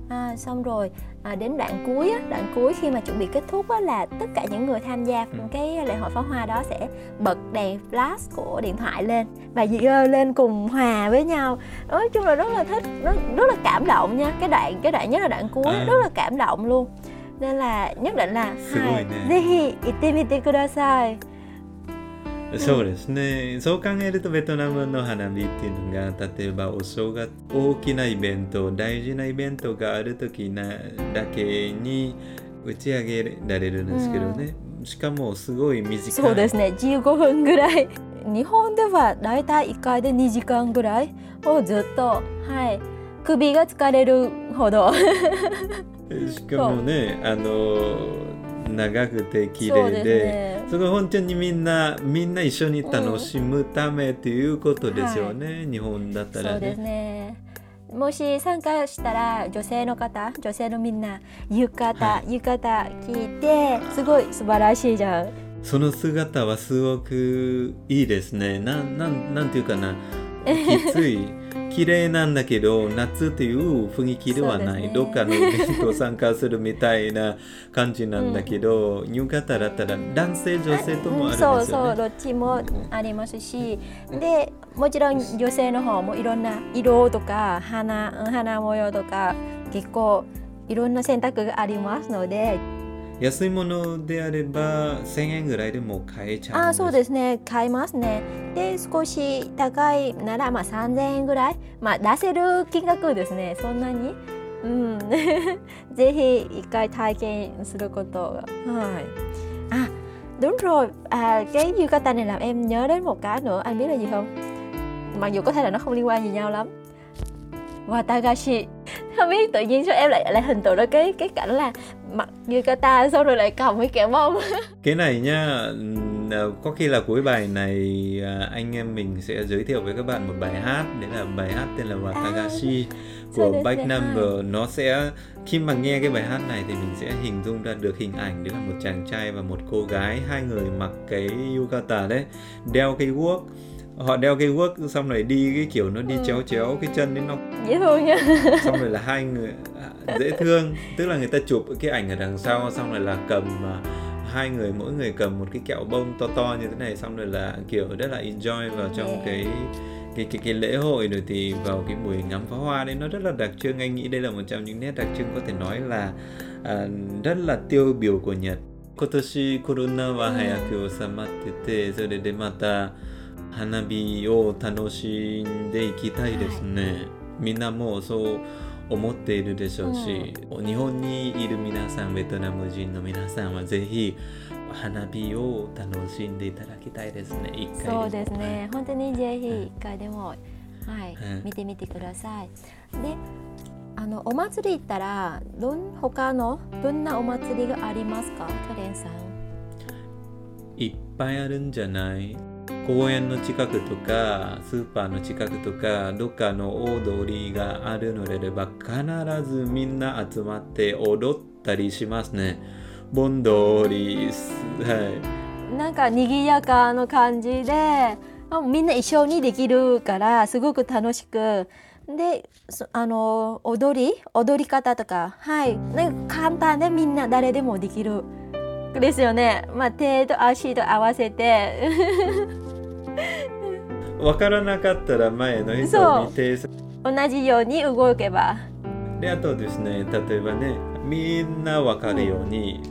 à, xong rồi à, đến đoạn cuối á, đoạn cuối khi mà chuẩn bị kết thúc á, là tất cả những người tham gia ừ. cái lễ hội pháo hoa đó sẽ bật đèn flash của điện thoại lên và dơ lên cùng hòa với nhau nói chung là rất là thích rất, rất là cảm động nha cái đoạn cái đoạn nhất là đoạn cuối à. rất là cảm động luôn nên là nhất định là hai そうですね。そう考えるとベトナムの花火っていうのが例えばお正月大きなイベント大事なイベントがある時なだけに打ち上げられるんですけどね、うん、しかもすごい短い。そうですね。15分ぐらい。日本ではだいたい1回で2時間ぐらい。をずっとはい。首が疲れるほど。しかもねあの長くて綺麗ででそれ本当にみんなみんな一緒に楽しむためっていうことですよね、日本だったらそうですね。ねもし参加したら女性の方女性のみんな浴衣、は浴衣聞いてすごい素晴らしいじゃん。その姿はすごくいいですね。なんなんなんていうかな。きつい 綺麗なんだけど夏っていう雰囲気ではない、ね。どっかのイベント参加するみたいな感じなんだけど、浴衣だったら男性女性ともあるんですよね。そうそうどっちもありますし。でもちろん女性の方もいろんな色とか花花模様とか結構いろんな選択がありますので安いものであれば1000円ぐらいでも買えちゃうんですあそうですね買いますねで少し高いならまあ3000円ぐらいまあ出せる金額ですねそんなにうんぜひ一回体験することがはいà đúng rồi à, cái yukata này làm em nhớ đến một cái nữa anh biết là gì không mặc dù có thể là nó không liên quan gì nhau lắm Watagashi không biết tự nhiên sao em lại lại hình tượng ra cái cái cảnh là mặc yukata xong rồi lại cầm cái kẹo bông. Cái này ừm, à, có khi là cuối bài này à, anh em mình sẽ giới thiệu với các bạn một bài hát, đấy là bài hát tên là Watagashi của Sao Back Number. Nó sẽ khi mà nghe cái bài hát này thì mình sẽ hình dung ra được hình ảnh. Đấy là một chàng trai và một cô gái, hai người mặc cái yukata đấy, đeo cái guốc Họ đeo cái guốc xong rồi đi cái kiểu nó đi Ừ. chéo chéo cái chân đấy nó dễ thương nha xong rồi là hai người à, dễ thương tức là người ta chụp cái ảnh ở đằng sau xong rồi là cầm à, hai người mỗi người cầm một cái kẹo bông to to như thế này xong rồi là kiểu rất là enjoy vào trong Yeah. cái cái cái cái lễ hội rồi thì vào cái buổi ngắm pháo hoa đấy nó rất là đặc trưng anh nghĩ đây là một trong những nét đặc trưng có thể nói là à, rất là tiêu biểu của Nhật 今年コロナは早く収まってて、それでまた 花火を楽しんでいきたいですね、みんなもそう思っているでしょうし、日本にいる皆さんベトナム人の皆さんはぜひ花火を楽しんでいただきたいですね。一回そうですね。本当にぜひ一回でも、はい。うん見てみてください。であのお祭り行ったらどん他のどんなお祭りがありますか？カレンさん。いっぱいあるんじゃない？公園の近くとかスーパーの近くとかどっかの大通りがあるのであれば必ずみんな集まって踊ったりしますね。盆通りはい。なんか賑やかな感じでみんな一緒にできるからすごく楽しく。であの踊り踊り方とかはい。なんか簡単でみんな誰でもできる。ですよね、まあ、手と足と合わせて。分からなかったら前の人を見て同じように動けば。であとですね例えばねみんな分かるように、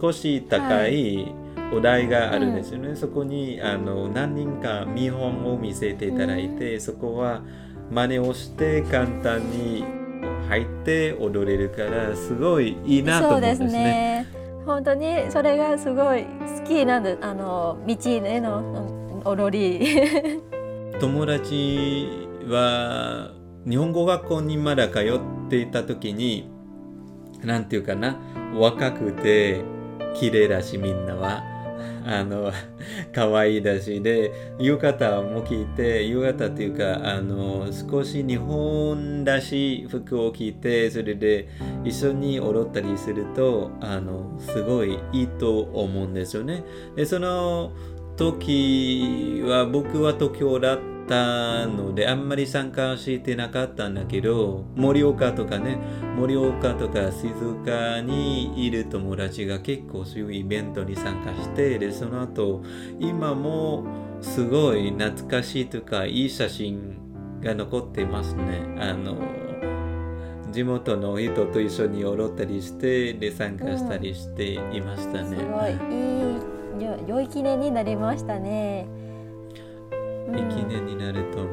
少し高いお題があるんですよね、そこにあの何人か見本を見せていただいて、そこは真似をして簡単に入って踊れるからすごいいいなと思うんですね。ね。本当にそれがすごい好きなんですあの道でのうん踊り友達は日本語学校にまだ通っていた時になんていうかな若くて綺麗だしみんなはあの可愛いだしで浴衣も着て浴衣っていうかあの少し日本らしい服を着てそれで一緒に踊ったりするとあのすごいいいと思うんですよね。でその時は僕は東京だったのであんまり参加してなかったんだけど盛岡とかね盛岡とか静岡にいる友達が結構そういうイベントに参加してでその後今もすごい懐かしいとかいい写真が残ってますね。あの地元の人と一緒に踊ったりしてで参加したりしていましたね、ごい。いいよ良い記念になりましたね。いい記念になると思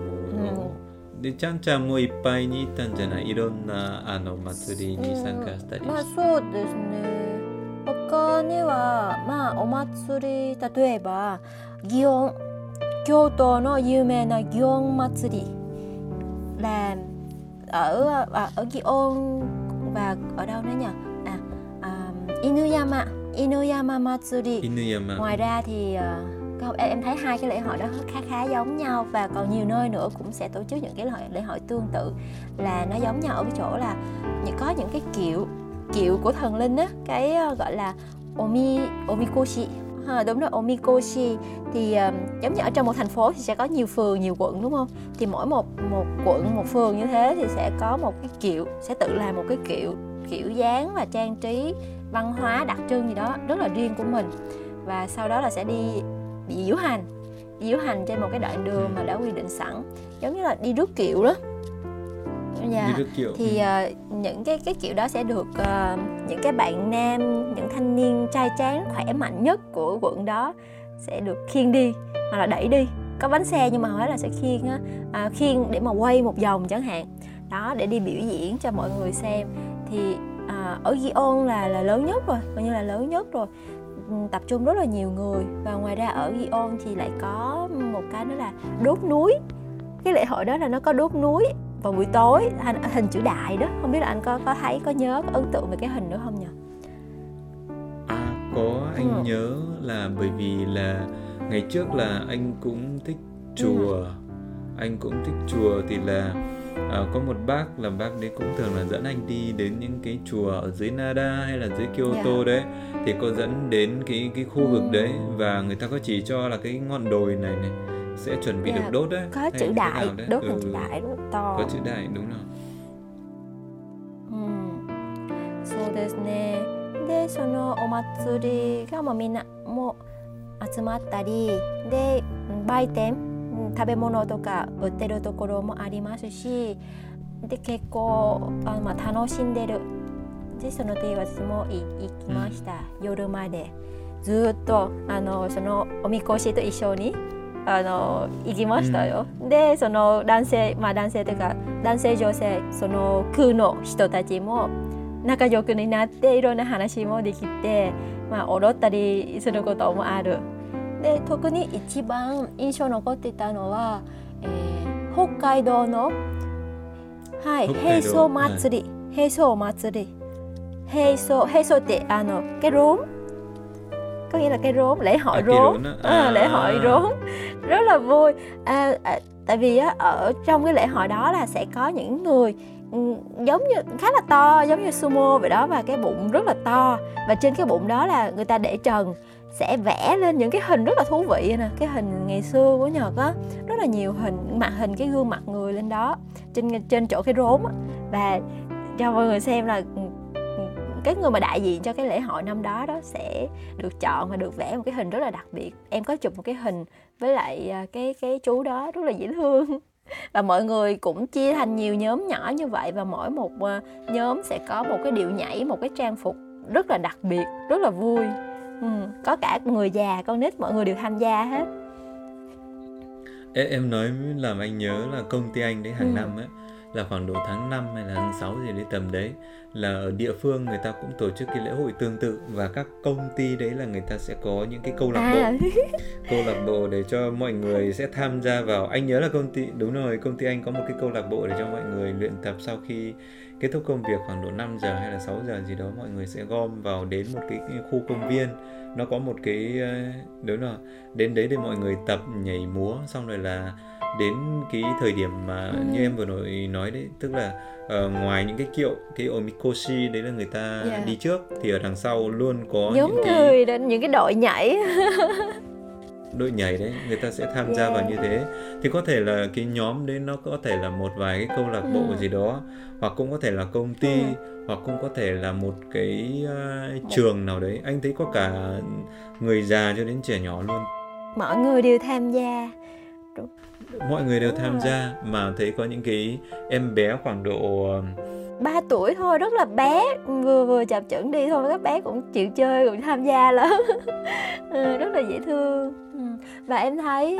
う、でちゃんちゃんもいっぱいに行ったんじゃない？いろんなあの祭りに参加したり。して、まあそうですね。他にはまあお祭り例えば祇園京都の有名な祇園祭り。là ở à, ở Gion và ở đâu nữa nhỉ à, à Inuyama Inuyama Matsuri Inuyama. Ngoài ra thì uh, em thấy hai cái lễ hội đó khá khá giống nhau và còn nhiều nơi nữa cũng sẽ tổ chức những cái lễ hội, lễ hội tương tự là nó giống nhau ở cái chỗ là có những cái kiệu kiệu của thần linh á cái uh, gọi là omi omikoshi. À, đúng rồi omikoshi. Thì giống như ở trong một thành phố thì sẽ có nhiều phường nhiều quận đúng không? Thì mỗi một một quận một phường như thế thì sẽ có một cái kiệu sẽ tự làm một cái kiệu kiểu dáng và trang trí văn hóa đặc trưng gì đó rất là riêng của mình. Và sau đó là sẽ đi diễu hành diễu hành trên một cái đoạn đường mà đã quy định sẵn giống như là đi rước kiệu đó. Dạ. thì uh, những cái cái kiểu đó sẽ được uh, những cái bạn nam những thanh niên trai tráng khỏe mạnh nhất của quận đó sẽ được khiêng đi hoặc là đẩy đi. Có bánh xe nhưng mà hầu hết là sẽ khiêng à, khiêng để mà quay một vòng chẳng hạn. Đó để đi biểu diễn cho mọi người xem. Thì à, ở Gion là là lớn nhất rồi coi như là lớn nhất rồi. Tập trung rất là nhiều người. Và ngoài ra ở Gion thì lại có một cái nữa là đốt núi. Cái lễ hội đó là nó có đốt núi vào buổi tối hình, hình chữ đại đó. Không biết là anh có có thấy có nhớ có ấn tượng về cái hình nữa không nhỉ? À có. Anh ừ. nhớ là bởi vì là ngày trước là anh cũng thích chùa. Ừ. anh cũng thích chùa thì là à, có một bác là bác đấy cũng thường là dẫn anh đi đến những cái chùa ở dưới Nara hay là dưới Kyoto yeah. Dạ. đấy thì có dẫn đến cái cái khu vực đấy và người ta có chỉ cho là cái ngọn đồi này này sẽ chuẩn bị yeah. được dạ. đốt đấy có chữ đại đốt ừ. chữ đại rất to có chữ đại đúng rồi そうですねでそのお祭りがもうみんなも集まったりで売店 食べ物とか売ってるところもありますしで結構あ、まあ、楽しんでる。でその時私も行きました、うん、夜まで。ずっとあのそのおみこしと一緒にあの行きましたよ、うん、でその男性まあ男性というか男性女性その空の人たちも仲良くになっていろんな話もできて、まあ、踊ったりすることもあるで特に一番印象残ってたのは、えー、北海道の、はい、平層祭り、はい、平層祭り平層平層ってあの cái rốn có nghĩa là cái rốn lễ hội à, rốn, rốn à, lễ hội rốn rất là vui à, à, tại vì á, ở trong cái lễ hội đó là sẽ có những người giống như khá là to giống như sumo vậy đó và cái bụng rất là to và trên cái bụng đó là người ta để trần sẽ vẽ lên những cái hình rất là thú vị nè. Cái hình ngày xưa của nhật á, rất là nhiều hình mặt hình cái gương mặt người lên đó, trên trên chỗ cái rốn á. Và cho mọi người xem là ừ, ừ, cái người mà đại diện cho cái lễ hội năm đó đó sẽ được chọn và được vẽ một cái hình rất là đặc biệt. Em có chụp một cái hình với lại à, cái cái chú đó rất là dễ thương. Và mọi người cũng chia thành nhiều nhóm nhỏ như vậy và mỗi một à, nhóm sẽ có một cái điệu nhảy, một cái trang phục rất là đặc biệt, rất là vui ừ, có cả người già con nít mọi người đều tham gia hết em, nói làm anh nhớ là công ty anh đấy hàng ừ. năm ấy là khoảng độ tháng 5 hay là tháng 6 gì đấy tầm đấy là ở địa phương người ta cũng tổ chức cái lễ hội tương tự và các công ty đấy là người ta sẽ có những cái câu lạc bộ à. câu lạc bộ để cho mọi người sẽ tham gia vào anh nhớ là công ty đúng rồi công ty anh có một cái câu lạc bộ để cho mọi người luyện tập sau khi kết thúc công việc khoảng độ 5 giờ hay là 6 giờ gì đó mọi người sẽ gom vào đến một cái, cái khu công viên nó có một cái ờ, đúng rồi đến đấy để mọi người tập nhảy múa xong rồi là đến cái thời điểm mà ừ. như em vừa nói nói đấy tức là uh, ngoài những cái kiệu cái omikoshi đấy là người ta yeah. Dạ. đi trước thì ở đằng sau luôn có giống những người cái những cái đội nhảy đội nhảy đấy người ta sẽ tham gia yeah. vào như thế thì có thể là cái nhóm đấy nó có thể là một vài cái câu lạc bộ ừ. gì đó hoặc cũng có thể là công ty ừ. hoặc cũng có thể là một cái uh, trường nào đấy anh thấy có cả người già cho đến trẻ nhỏ luôn mọi người đều tham gia mọi người đều tham gia mà thấy có những cái em bé khoảng độ 3 tuổi thôi rất là bé vừa vừa chập chững đi thôi các bé cũng chịu chơi cũng tham gia lắm ừ, rất là dễ thương ừ. và em thấy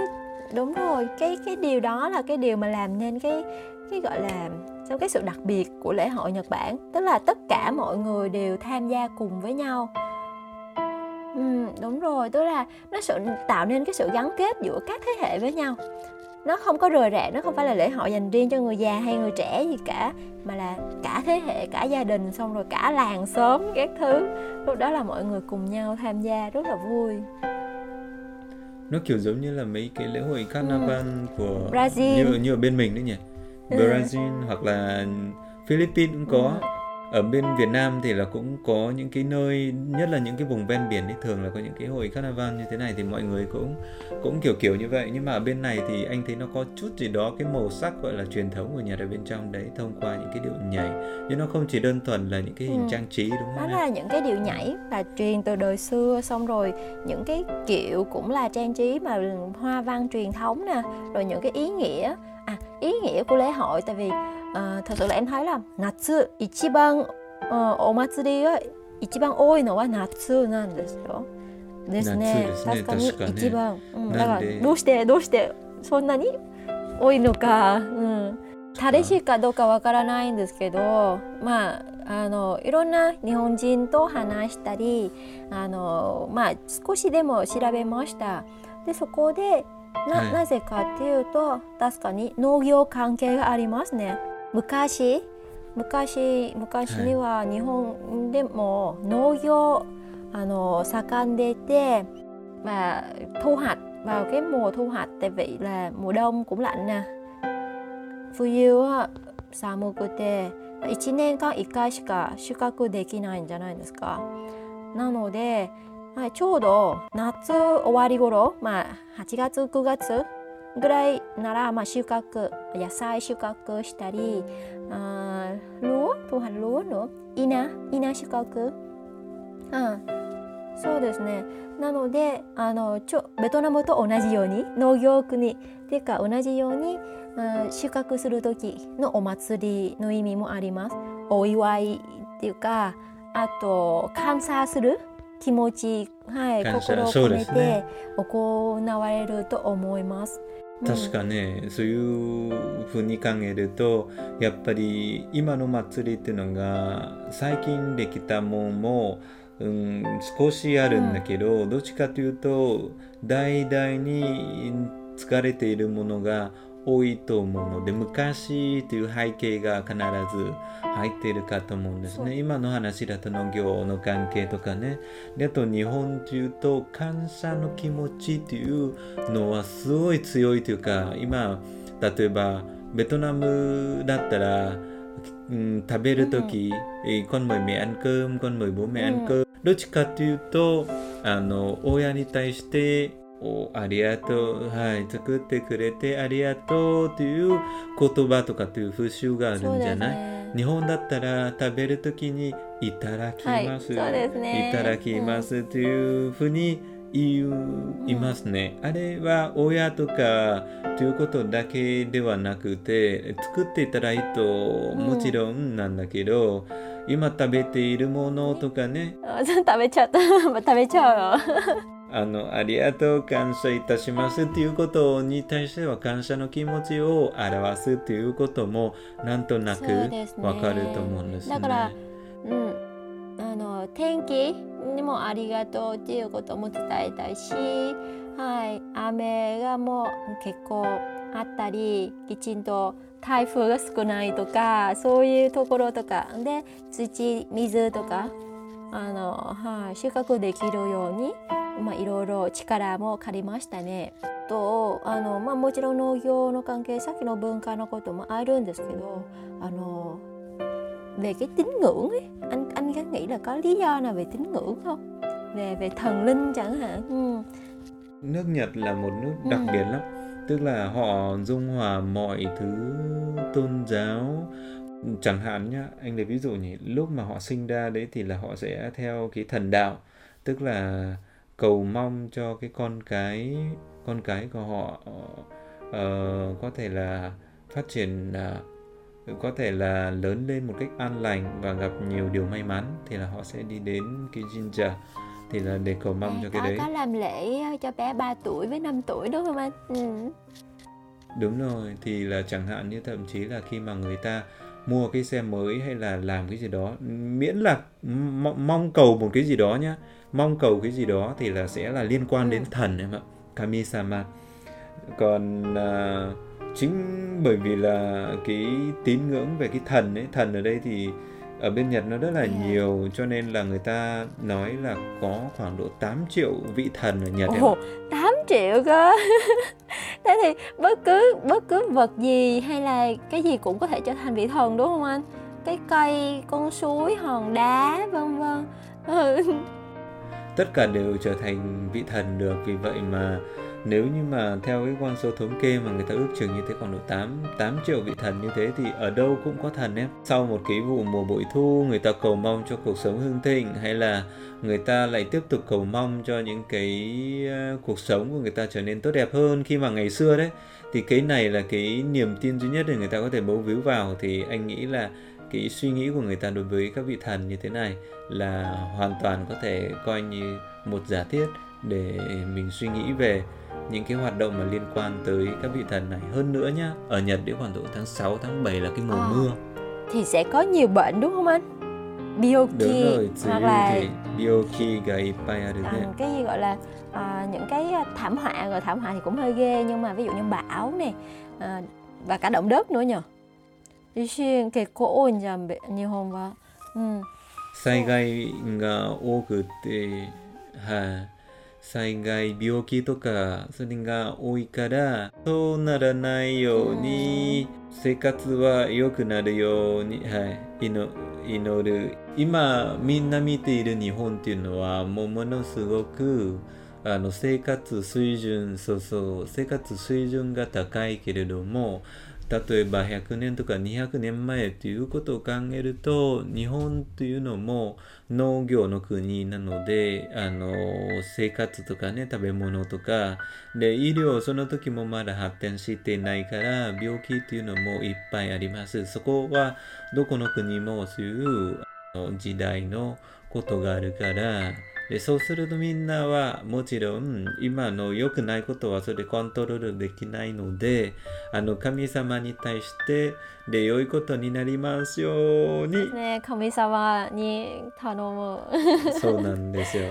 đúng rồi cái cái điều đó là cái điều mà làm nên cái cái gọi là trong cái sự đặc biệt của lễ hội Nhật Bản tức là tất cả mọi người đều tham gia cùng với nhau Ừ, đúng rồi, tức là nó sự tạo nên cái sự gắn kết giữa các thế hệ với nhau. Nó không có rời rạc, nó không phải là lễ hội dành riêng cho người già hay người trẻ gì cả, mà là cả thế hệ, cả gia đình, xong rồi cả làng xóm các thứ. Lúc đó là mọi người cùng nhau tham gia rất là vui. nó kiểu giống như là mấy cái lễ hội carnival của Brazil. như như ở bên mình đấy nhỉ Ừ. Brazil hoặc là Philippines cũng có Ừ. ở bên Việt Nam thì là cũng có những cái nơi nhất là những cái vùng ven biển ấy thường là có những cái hội carnival như thế này thì mọi người cũng cũng kiểu kiểu như vậy nhưng mà ở bên này thì anh thấy nó có chút gì đó cái màu sắc gọi là truyền thống của Nhật ở bên trong đấy thông qua những cái điệu nhảy chứ nó không chỉ đơn thuần là những cái hình Ừ. trang trí đúng Đó không? là những cái điệu nhảy là truyền từ đời xưa xong rồi những cái kiệu cũng là trang trí mà hoa văn truyền thống nè rồi những cái ý nghĩa à ý nghĩa của lễ hội tại vì ờ, thật sự là em thấy là natsu ichiban uh, omatsuri ga ichiban oi no wa natsu nan desu yo. ですね。夏ですね確かに一番、うん、だからどうしてどうしてそんなに多いのか、うん、彼氏かどうかわからないんですけど、まああのいろんな日本人と話したり、あのまあ少しでも調べました。でそこでな,、はいなぜかっていうと確かに農業関係がありますね。昔昔昔には日本でも農業あの盛んでいて、mà thu hoạch vào cái mùa thu hoạch tại vì là mùa đông cũng lạnh nè. 冬は寒くて1年間1回しか収穫できないんじゃないですか。なので、はい、ちょうど夏終わり頃、まあ、8月9月ぐらいなら、まあ、収穫野菜収穫したりあー lúa thu hoạch lúa nữa 稲稲収穫？うん。そうですね。なのであのちょベトナムと同じように農業国っていうか同じように、うん収穫する時のお祭りの意味もあります。お祝いっていうかあと感謝する気持ち、はい、心を込めて行われると思います。うん。確かね、そういうふうに考えるとやっぱり今の祭りっていうのが最近できたもんも、うん、少しあるんだけど、どっちかというと代々に使われているものが多いと思うので昔という背景が必ず入っているかと思うんですね。今の話だと農業の関係とかね。であと日本というと感謝の気持ちというのはすごい強いというか今例えばベトナムだったら、うん、食べる時、えー con mời mẹ ăn cơm con mời bố mẹ ăn うんどっちかというとあの親に対しておありがとう、はい、作ってくれてありがとうという言葉とかという風習があるんじゃない、ね。日本だったら食べるときに「いただきます」はいすねいただきます」というふうに言う、いますね。あれは親とかということだけではなくて作っていただいともちろんなんだけど、今食べているものとかね食べちゃった。食べちゃうよ。あのありがとう感謝いたしますということに対しては感謝の気持ちを表すということもなんとなくわかると思うんですね。だからうん、あの天気にもありがとうっていうことも伝えたいし、はい、雨がもう結構あったりきちんと台風が少ないとかそういうところとかで土水とかあの、はい、収穫できるように、まあ、いろいろ力も借りましたね。とあの、まあ、もちろん農業の関係先の文化のこともあるんですけどあの về cái tín ngưỡng ấy anh anh có nghĩ là có lý do nào về tín ngưỡng không về về thần linh chẳng hạn ừ. nước Nhật là một nước đặc Ừ. biệt lắm tức là họ dung hòa mọi thứ tôn giáo chẳng hạn nhá anh lấy ví dụ nhỉ lúc mà họ sinh ra đấy thì là họ sẽ theo cái thần đạo tức là cầu mong cho cái con cái con cái của họ ờ, có thể là phát triển à, có thể là lớn lên một cách an lành và gặp nhiều điều may mắn thì là họ sẽ đi đến cái jinja. Thì là để cầu mong cho cái đấy. có làm lễ cho bé 3 tuổi với 5 tuổi đúng không anh? Ừ. Đúng rồi, thì là chẳng hạn như thậm chí là khi mà người ta mua cái xe mới hay là làm cái gì đó miễn là mong cầu một cái gì đó nhá mong cầu cái gì đó thì là sẽ là liên quan đến ừ. thần em ạ kami-sama. Còn uh, chính bởi vì là cái tín ngưỡng về cái thần ấy thần ở đây thì ở bên Nhật nó rất là nhiều cho nên là người ta nói là có khoảng độ 8 triệu vị thần ở Nhật Ồ, 8 triệu cơ. Thế thì bất cứ bất cứ vật gì hay là cái gì cũng có thể trở thành vị thần đúng không anh? Cái cây con suối hòn đá vân vân. Ừ. tất cả đều trở thành vị thần được vì vậy mà nếu như mà theo cái con số thống kê mà người ta ước chừng như thế khoảng độ 8 8 triệu vị thần như thế thì ở đâu cũng có thần em. Sau một cái vụ mùa bội thu, người ta cầu mong cho cuộc sống hưng thịnh hay là người ta lại tiếp tục cầu mong cho những cái ờ, cuộc sống của người ta trở nên tốt đẹp hơn khi mà ngày xưa đấy, thì cái này là cái niềm tin duy nhất để người ta có thể bấu víu vào thì anh nghĩ là cái suy nghĩ của người ta đối với các vị thần như thế này là hoàn toàn có thể coi như một giả thiết để mình suy nghĩ về những cái hoạt động mà liên quan tới các vị thần này. Hơn nữa nhá ở Nhật đến khoảng độ tháng 6 tháng 7 là cái mùa à, mưa. thì sẽ có nhiều bệnh đúng không anh? Bioki đúng rồi, hoặc là Bioki ga ippai aru à, cái gì gọi là à, những cái thảm họa rồi thảm họa thì cũng hơi ghê nhưng mà ví dụ như bão này à, và cả động đất nữa nhỉ 地震結構多いんじゃん日本は、うん、災害が多くてはい、災害病気とかそれが多いからそうならないように生活は良くなるように、はい、祈る。今みんな見ている日本っていうのはもうものすごくあの生活水準そうそう生活水準が高いけれども例えば100年とか200年前ということを考えると日本というのも農業の国なのであの生活とかね食べ物とかで医療その時もまだ発展していないから病気っていうのもいっぱいあります。そこはどこの国もそういう時代のことがあるからでそうするとみんなはもちろん今の良くないことはそれコントロールできないのであの神様に対してで良いことになりますように、ね、神様に頼む。そうなんですよ。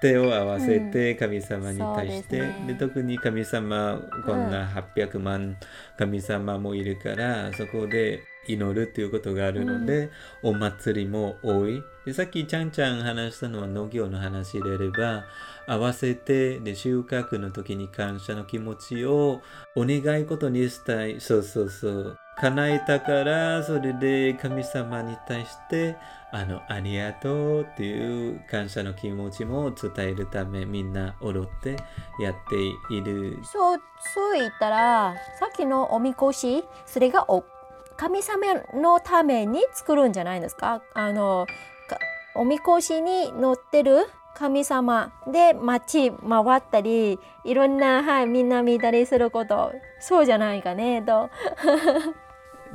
手を合わせて神様に対して、うん、で、ね、特に神様こんな800万神様もいるから、うん、そこで祈るっていうことがあるので、うん、お祭りも多い。でさっきちゃんちゃん話したのは農業の話であれば合わせてで収穫の時に感謝の気持ちをお願いことにしたい。そうそうそう。叶えたからそれで神様に対してあのありがとうっていう感謝の気持ちも伝えるためみんな踊ってやっている。そうそう言ったらさっきのおみこしそれがお神様のために作るんじゃないですか？あのおみこしに乗ってる神様で街回ったりいろんな、はい、みんな見たりすることそうじゃないかねと。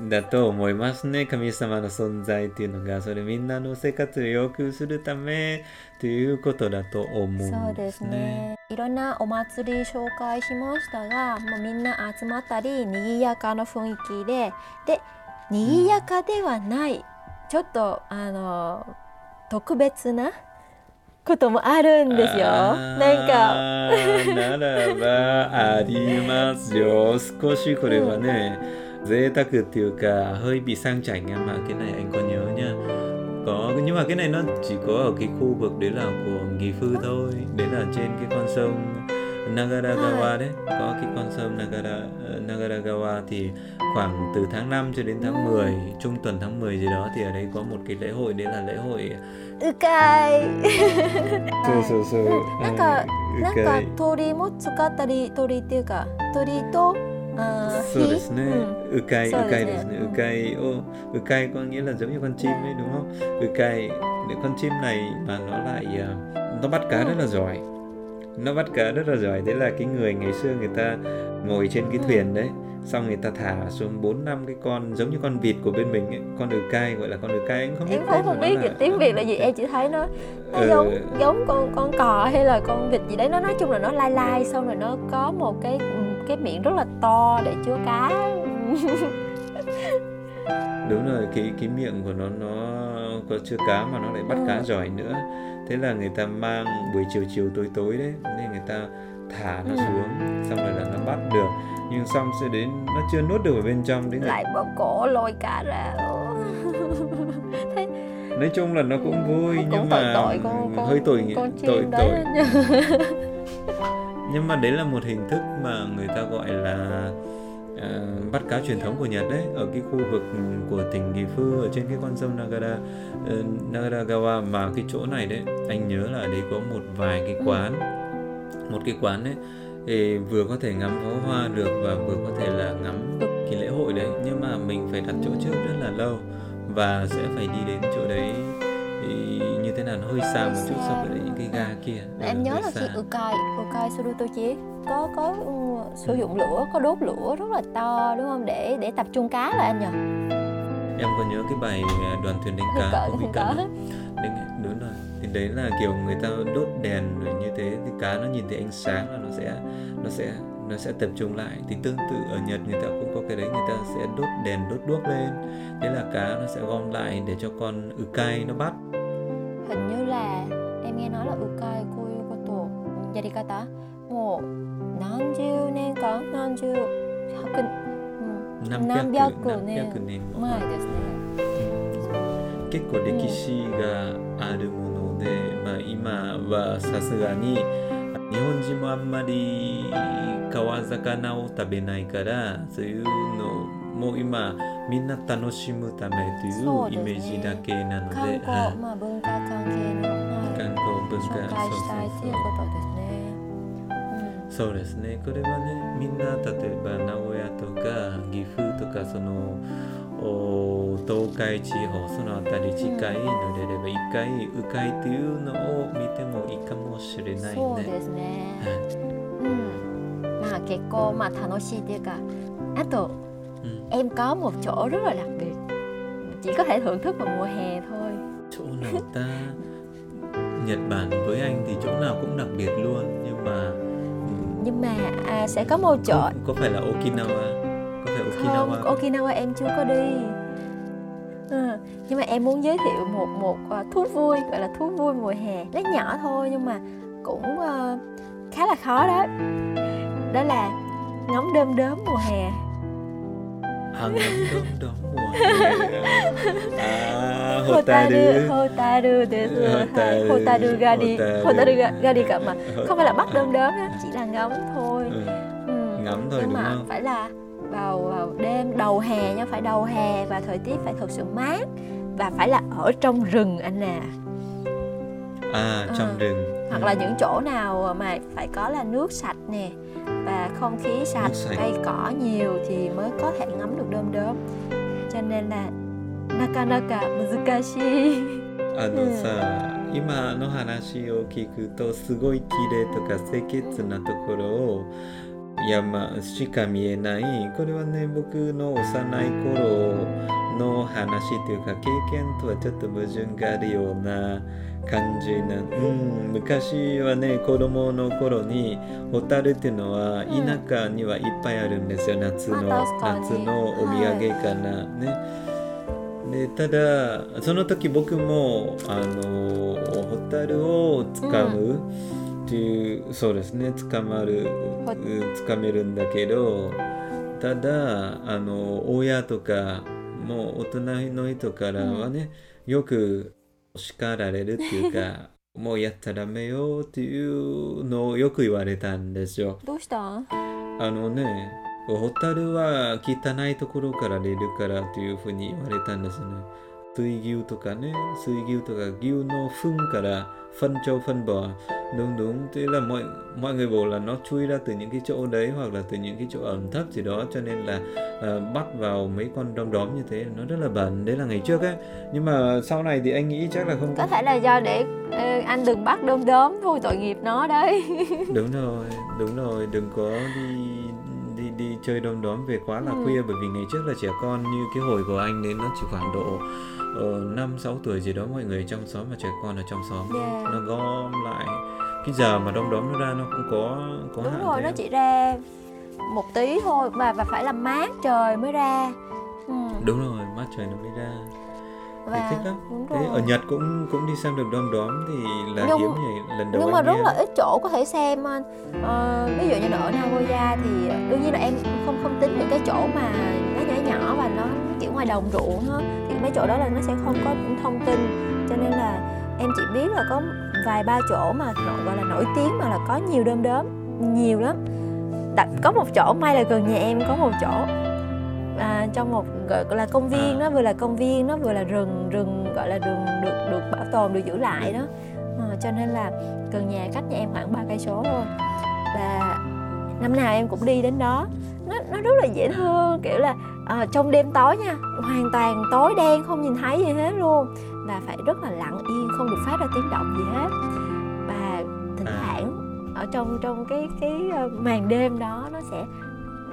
だと思いますね神様の存在っていうのがそれみんなの生活を良くするためということだと思うんですね。そうですねいろんなお祭り紹介しましたがもうみんな集まったり賑やかな雰囲気でで賑やかではない、うん、ちょっとあの特別なこともあるんですよ。なんかならば ありますよ。少しこれはね、うん、贅沢っていうかhơi bị sang chảnh em mà cái này anh có nhớ nha. Có nhưng mà cái này nó chỉ có ở cái khu vực đấy là của Nghì Phư thôi. Đấy là trên cái con sông Nagaragawa đấy có cái con sông Nagara Nagaragawa thì khoảng từ tháng 5 cho đến tháng 10 trung tuần tháng 10 gì đó thì ở đây có một cái lễ hội đấy là lễ hội 鵜飼そうそうそうなんかなんか鳥も使ったり鳥っていうか鳥とあ そうですね、うかい、うかいですね。うかいを、うかい có nghĩa là giống như con chim đấy đúng không? Ừ cay, con chim này mà nó lại nó bắt cá rất là giỏi. nó bắt cá rất là giỏi đấy là cái người ngày xưa người ta ngồi trên cái thuyền đấy xong người ta thả xuống bốn năm cái con giống như con vịt của bên mình ấy, con đừ cai gọi là con đừ cai em không biết em không, không biết là... tiếng việt là gì em chỉ thấy nó nó ừ. giống giống con con cò hay là con vịt gì đấy nó nói chung là nó lai lai xong rồi nó có một cái cái miệng rất là to để chứa cá. Đúng rồi cái cái miệng của nó nó có chưa cá mà nó lại bắt Ừ. cá giỏi nữa. Thế là người ta mang buổi chiều chiều tối tối đấy nên người ta thả nó Ừ. xuống xong rồi là nó bắt được. Nhưng xong sẽ đến nó chưa nuốt được ở bên trong đến lại bóp cổ lôi cá ra. Thế nói chung là nó cũng vui cũng nhưng tội mà tội con con hơi tội con tội tội nhưng mà đấy là một hình thức mà người ta gọi là à, bắt cá truyền thống của Nhật đấy. Ở cái khu vực của tỉnh Gifu ở trên cái con sông Nagara uh, Nagaragawa mà cái chỗ này đấy anh nhớ là đấy có một vài cái Ừ. quán. Một cái quán đấy thì vừa có thể ngắm pháo hoa được và vừa có thể là ngắm cái lễ hội đấy. Nhưng mà mình phải đặt chỗ trước rất là lâu và sẽ phải đi đến chỗ đấy như thế nào nó hơi xa một chút so với những cái ga kia. Em Ừ, nhớ là khi Ukai Ukai Surutochi có có ừ, sử dụng lửa có đốt lửa rất là to đúng không? Để để tập trung cá là anh nhỉ em có nhớ cái bài à, đoàn thuyền đánh cá của cỡ. Cận không? Đúng, rồi. Thì đấy là kiểu người ta đốt đèn rồi như thế thì cá nó nhìn thấy ánh sáng là nó sẽ nó sẽ nó sẽ tập trung lại. Thì tương tự ở Nhật người ta cũng có cái đấy người ta sẽ đốt đèn đốt đuốc lên. Thế là cá nó sẽ gom lại để cho con ukai nó bắt hình như là em nghe nói là Ukai Koyokoto Yarikata một 何十年間何十百うん何百年前ですね結構歴史があるもので、まあ、今はさすがに日本人もあんまり川魚を食べないからそういうのも今みんな楽しむためといそうイメージだけなので観光、はい。まあ文化関係の、はい、観光文化紹介したいっていうことですね。そうですね。これはねみんな例えば名古屋とか岐阜とかそのお東海地方その辺り近いのであれば一回迂回というのを見てもいいかもしれうん、ないそうでね。すね。はい。うん、まあ結構まあ楽しいっていうか、あと ừ. em có một chỗ rất là đặc biệt, chỉ có thể thưởng thức vào mùa hè thôi. chỗ nào ta Nhật Bản với anh thì chỗ nào cũng đặc biệt luôn nhưng mà ừ, Nhưng mà à, sẽ có một chỗ có, có phải là Okinawa có phải Okinawa không, Okinawa em chưa có đi. Ừ, nhưng mà em muốn giới thiệu một một à, thú vui gọi là thú vui mùa hè, nó nhỏ thôi nhưng mà cũng ờ, khá là khó đó. Đó là ngắm đom đóm mùa hè. à ngắm đom đóm mùa hè à Hotaru, Hotaru Hotaru です。はい、 Hotaru ホタル狩り、 Hotaru ホタルが狩りかmà không phải là bắt À, đom đóm á, chỉ là ngắm thôi. ừ. Ừ. ngắm thôi Nhưng đúng mà không phải là vào vào đêm đầu hè nha, phải đầu hè và thời tiết phải thực sự mát và phải là ở trong rừng anh nè. à trong Ờ. rừng Hoặc là những chỗ nào mà phải có là nước sạch nè và không khí sạch, Nước sạch. cây cỏ nhiều thì mới có thể ngắm được đom đóm. Cho nên là nakanaka muzukashi. あのさ、今の話を聞くとすごい綺麗とか清潔なところを山しか見えないこれはね僕の幼い頃の話というか経験とはちょっと矛盾があるような 感じな、うん、昔はね子供の頃にホタルっていうのはうん田舎にはいっぱいあるんですよ、夏の、夏のお土産かな、ね。でただその時僕もあのホタルをつかむっていう、そうですね捕まるほつかめるんだけどただあの親とかもう大人の人からはね、よく叱られるっていうか もうやったらダメよっていうのをよく言われたんですよ。どうした？んあのね、ホタルは汚いところから出るからというふうに言われたんですね。水牛とかね,水牛とか牛の糞から phân trâu phân bò đúng đúng. Tức là mọi mọi người bảo là nó chui ra từ những cái chỗ đấy hoặc là từ những cái chỗ ẩm thấp gì đó cho nên là ờ, bắt vào mấy con đom đóm như thế nó rất là bẩn. Đấy là ngày trước ấy nhưng mà sau này thì anh nghĩ chắc là không có thể là do để ờ, anh đừng bắt đom đóm thôi tội nghiệp nó đấy. Đúng rồi đúng rồi. Đừng có đi đi đi chơi đom đóm về quá là Ừ. khuya bởi vì ngày trước là trẻ con như cái hồi của anh đến nó chỉ khoảng độ năm sáu tuổi gì đó mọi người trong xóm mà trẻ con ở trong xóm. Yeah. nó gom lại cái giờ mà đom đóm nó ra nó cũng có có đúng hạn rồi thế nó chỉ ra một tí thôi và và phải làm mát trời mới ra. Ừ. đúng rồi mắt trời nó mới ra. Và thích lắm. đúng thế rồi. Ở Nhật cũng cũng đi xem được đom đóm thì là Nhưng- hiếm nhỉ? Lần đầu nhưng mà rất nghe là ít chỗ có thể xem anh ờ, ví dụ như là ở Nagoya thì đương nhiên là em không không tính những cái chỗ mà nó nhỏ nhỏ và nó kiểu ngoài đồng ruộng á. Thì mấy chỗ đó là nó sẽ không có thông tin cho nên là em chỉ biết là có vài ba chỗ mà gọi là nổi tiếng mà là có nhiều đom đóm nhiều lắm. Đặt có một chỗ may là gần nhà em có một chỗ à, trong một gọi là công viên nó vừa là công viên nó vừa là rừng rừng gọi là rừng được được bảo tồn được giữ lại đó. Ờ, cho nên là gần nhà cách nhà em khoảng ba cây số thôi. Và năm nào em cũng đi đến đó. Nó nó rất là dễ thương kiểu là ờ, trong đêm tối nha hoàn toàn tối đen không nhìn thấy gì hết luôn và phải rất là lặng yên không được phát ra tiếng động gì hết. Và thỉnh À. thoảng ở trong trong cái cái ờ, màn đêm đó nó sẽ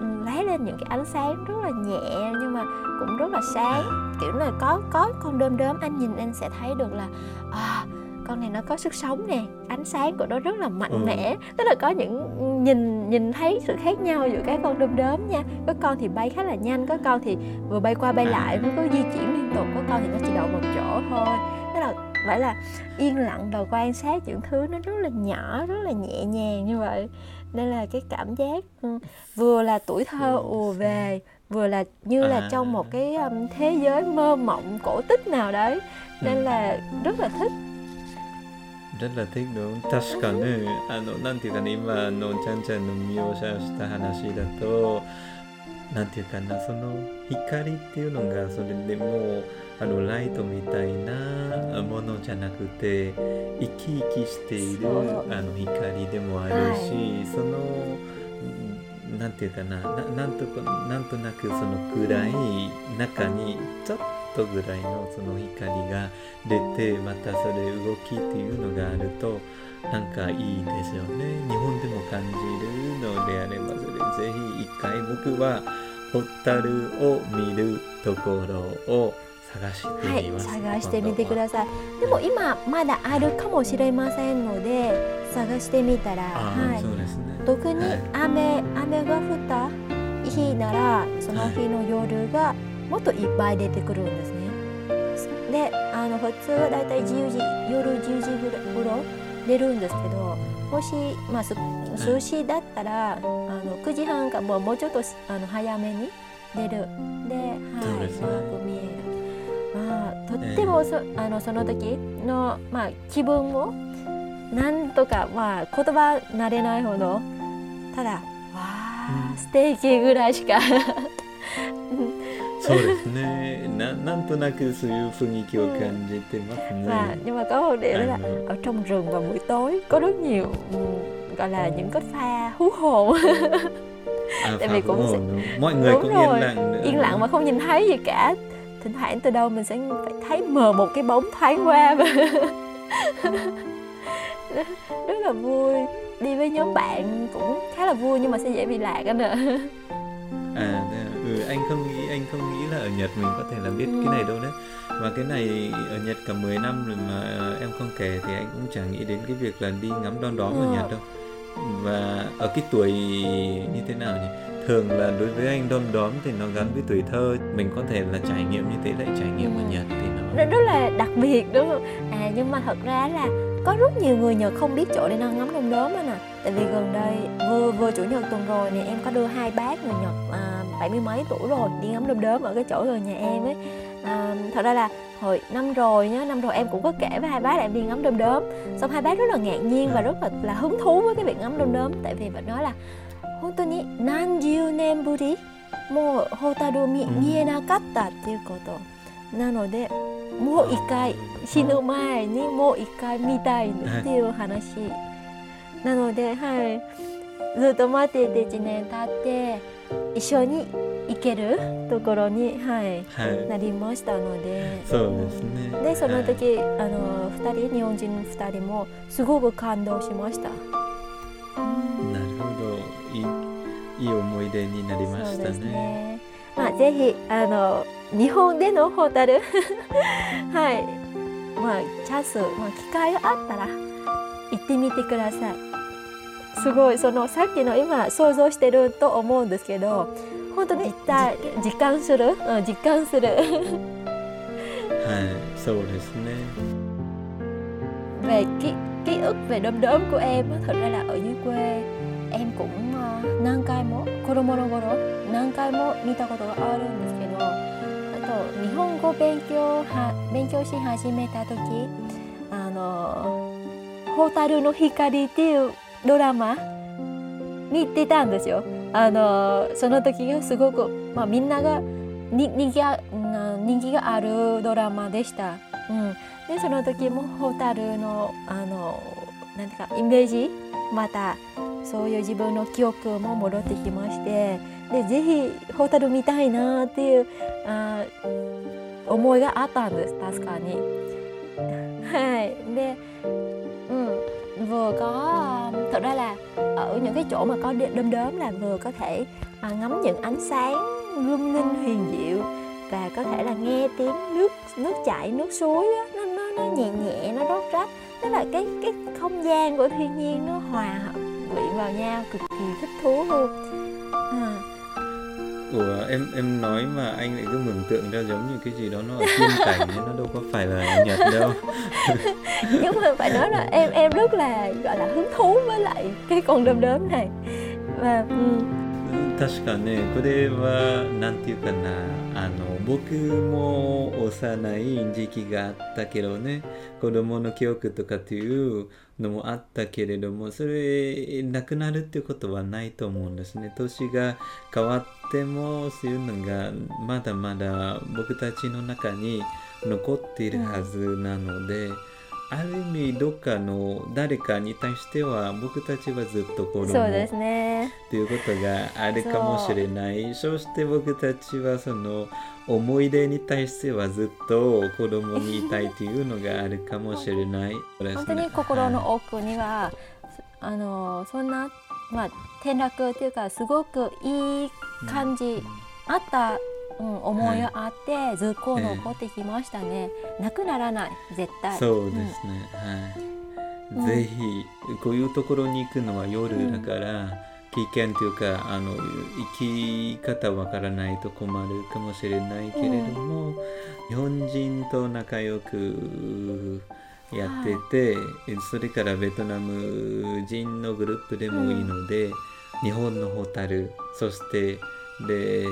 ừ, lóe lên những cái ánh sáng rất là nhẹ nhưng mà cũng rất là sáng. Kiểu là có có con đom đóm anh nhìn anh sẽ thấy được là à, con này nó có sức sống nè ánh sáng của nó rất là mạnh Ừ. mẽ tức là có những nhìn nhìn thấy sự khác nhau giữa các con đom đóm nha có con thì bay khá là nhanh có con thì vừa bay qua bay À. lại nó có di chuyển liên tục có con thì nó chỉ đậu một chỗ thôi tức là phải là yên lặng và quan sát những thứ nó rất là nhỏ rất là nhẹ nhàng như vậy nên là cái cảm giác ừ, vừa là tuổi thơ ùa về vừa là như là À. trong một cái um, thế giới mơ mộng cổ tích nào đấy nên Ừ. là rất là thích rất là thích đúng không? 確かねあのなんていうかね今のちゃんちゃんの描写した話だとなんていうかなその光っていうのがそれでもうあのライトみたいなものじゃなくて生き生きしているあの光でもあるし、そのうんなんていうかなななんとかなんとなくその暗い中にちょっとぐらいのその光が出てまたそれ動きっていうのがあるとなんかいいですよね日本でも感じるのであればそれぜひ一回僕はホタルを見るところを探してはいみます、探してみてくさださい。でも今まだあるかもしれませんので探してみたらはい。そうですね。特にはい。雨雨が降った日ならその日の夜がもっといっぱい出てくるんですね。であの普通はだいたい10時夜10時ぐらい頃出るんですけどもし、まあ、す涼しいだったらあの9時半かもうもうちょっとあの早めに出る。で、はい、ね。長く見える。まあ、とってもそ,、あのその時の、まあ、気分もなんとか、まあ、言葉慣れないほどただわあ、うん。素敵ぐらいしかそうですねななんとなくそういう雰囲気を感じてますね、 và nhưng mà có một điều đó là あの ở trong rừng vào buổi tối có rất nhiều ừm, gọi là những cái pha hú hồn à, tại Phạm vì Vũ cũng Hồn sẽ- đúng không? mọi người Đúng cũng rồi, yên lặng nữa yên lặng mà không nhìn thấy gì cả thỉnh thoảng từ đâu mình sẽ phải thấy mờ một cái bóng thoáng qua và rất là vui đi với nhóm bạn cũng khá là vui nhưng mà sẽ dễ bị lạc anh ạ À, thế à? ừ, anh không nghĩ anh không nghĩ là ở Nhật mình có thể là biết cái này đâu đấy. Và cái này ở Nhật cả 10 năm rồi mà em không kể thì anh cũng chẳng nghĩ đến cái việc là đi ngắm đom đóm ở. Nhật đâu. Và ở cái tuổi như thế nào nhỉ? Thường là đối với anh đom đóm thì nó gắn với tuổi thơ. Mình có thể là trải nghiệm như thế lại trải nghiệm ở Ừ. Nhật thì nó rất là đặc biệt đúng không à nhưng mà thật ra là có rất nhiều người nhật không biết chỗ để nó ngắm đom đóm anh à tại vì gần đây vừa vừa chủ nhật tuần rồi nè em có đưa hai bác người nhật à, bảy mươi mấy tuổi rồi đi ngắm đom đóm ở cái chỗ gần nhà em ấy à, thật ra là hồi năm rồi nhá năm rồi em cũng có kể với hai bác là em đi ngắm đom đóm xong hai bác rất là ngạc nhiên và rất là là hứng thú với cái việc ngắm đom đóm tại vì bạn nói là 本当に何十年ぶりもうホタルを見うん見えなかったっていうことなのでもう一回死ぬ前にもう一回見たいっていう話なので、はい、ずっと待っていて1年経って 一緒に行けるところに、はい、はい。なりましたので。そうですね。でそのはい時、あの2人日本人2人もすごく感動しました。なるほど。いいいい思い出になりました。ね。まあぜひあの日本でのホタル はいまあチャンスまあ機会があったら行ってみてください。すごい。そのさっきの今想像してると思うんですけど本当に実感する、うん、実感する。はいそうですね。Về ký ký ức về đom đóm của em thật ra là ở dưới quê em cũng uh, 何回も子供の頃何回も見たことがあるんですけどあと日本語勉強は勉強し始めた時あの「蛍の光」っていうドラマ見てたんですよ。あのその時がすごく、まあ、みんなが人気が人気があるドラマでした。うん、でその時も蛍のあのなんていうかイメージまたそういう自分の記憶も戻ってきましてでぜひ蛍見たいなっていうあ思いがあったんです確かに。はい、でうん vừa có thật ra là ở những cái chỗ mà có đom đóm là vừa có thể à, ngắm những ánh sáng lung linh huyền diệu và có thể là nghe tiếng nước nước chảy nước suối đó, nó nó nó nhẹ nhẹ nó rót rách. Tức là cái cái không gian của thiên nhiên nó hòa hợp quyện vào nhau cực kỳ thích thú luôn của em em nói mà anh lại cứ mường tượng ra giống như cái gì đó nó ở thiên cảnh ấy, nó đâu có phải là nhật đâu nhưng mà phải nói là em em rất là gọi là hứng thú với lại cái con đom đóm này và um, 確かねこれは何て言うかなあの 僕も幼い時期があったけどね子供の記憶とかっていうのもあったけれどもそれなくなるっていうことはないと思うんですね。年が変わってもそういうのがまだまだ僕たちの中に残っているはずなので、うんある意味どっかの誰かに対しては僕たちはずっと子供そうですね。っていうことがあるかもしれない。そして僕たちはその思い出に対してはずっと子供にいたいというのがあるかもしれない、本当に心の奥には、はい、あのそんな、まあ、転落っていうかすごくいい感じ、うん、あったうん、思いがあって、はい、ずっと残ってきましたね、えー、なくならない絶対。そうですね、うん、はい、ぜひこういうところに行くのは夜だから、危険というかあの生き方わからないと困るかもしれないけれども、うん、日本人と仲良くやってて、はい、それからベトナム人のグループでもいいので、うん、日本のホタルそしてで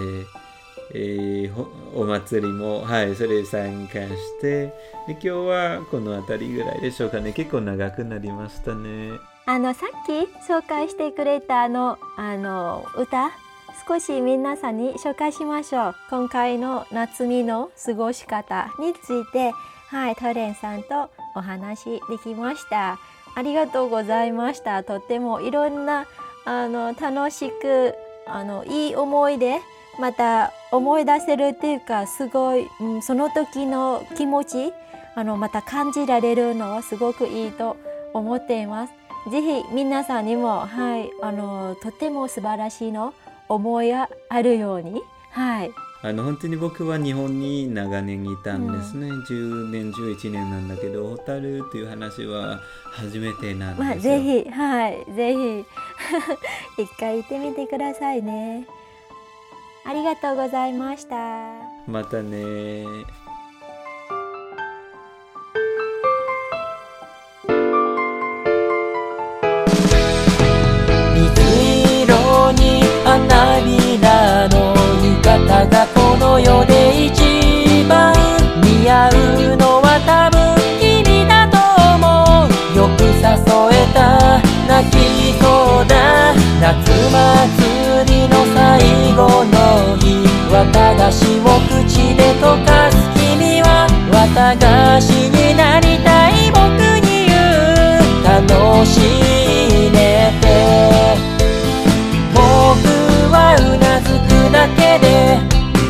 えー、お祭りも、はい、それ参加してで今日はこの辺りぐらいでしょうかね。結構長くなりましたねあのさっき紹介してくれたあのあの歌少し皆さんに紹介しましょう。今回の夏美の過ごし方についてはいトレンさんとお話できました。ありがとうございました。とってもいろんなあの楽しくあのいい思い出また思い出せるっていうかすごい、うん、その時の気持ちあのまた感じられるのはすごくいいと思っています。ぜひ皆さんにも、はい、あのとても素晴らしいの思いがあるように、はい、あの本当に僕は日本に長年いたんですね、うん、10年11年なんだけどホタルという話は初めてなんですよ、まあ、ぜひはいぜひ 一回行ってみてくださいね。ありがとうございました。またねよく誘えた泣きそうだ夏祭りの最後の日綿菓子を口で溶かす君は綿菓子になりたい僕に言う楽しめて僕はうなずくだけで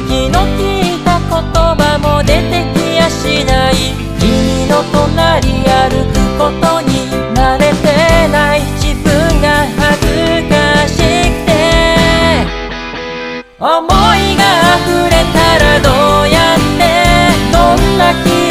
気の利いた言葉も出てきやしない君の隣歩くこと思いが溢れたらどうやってどんな気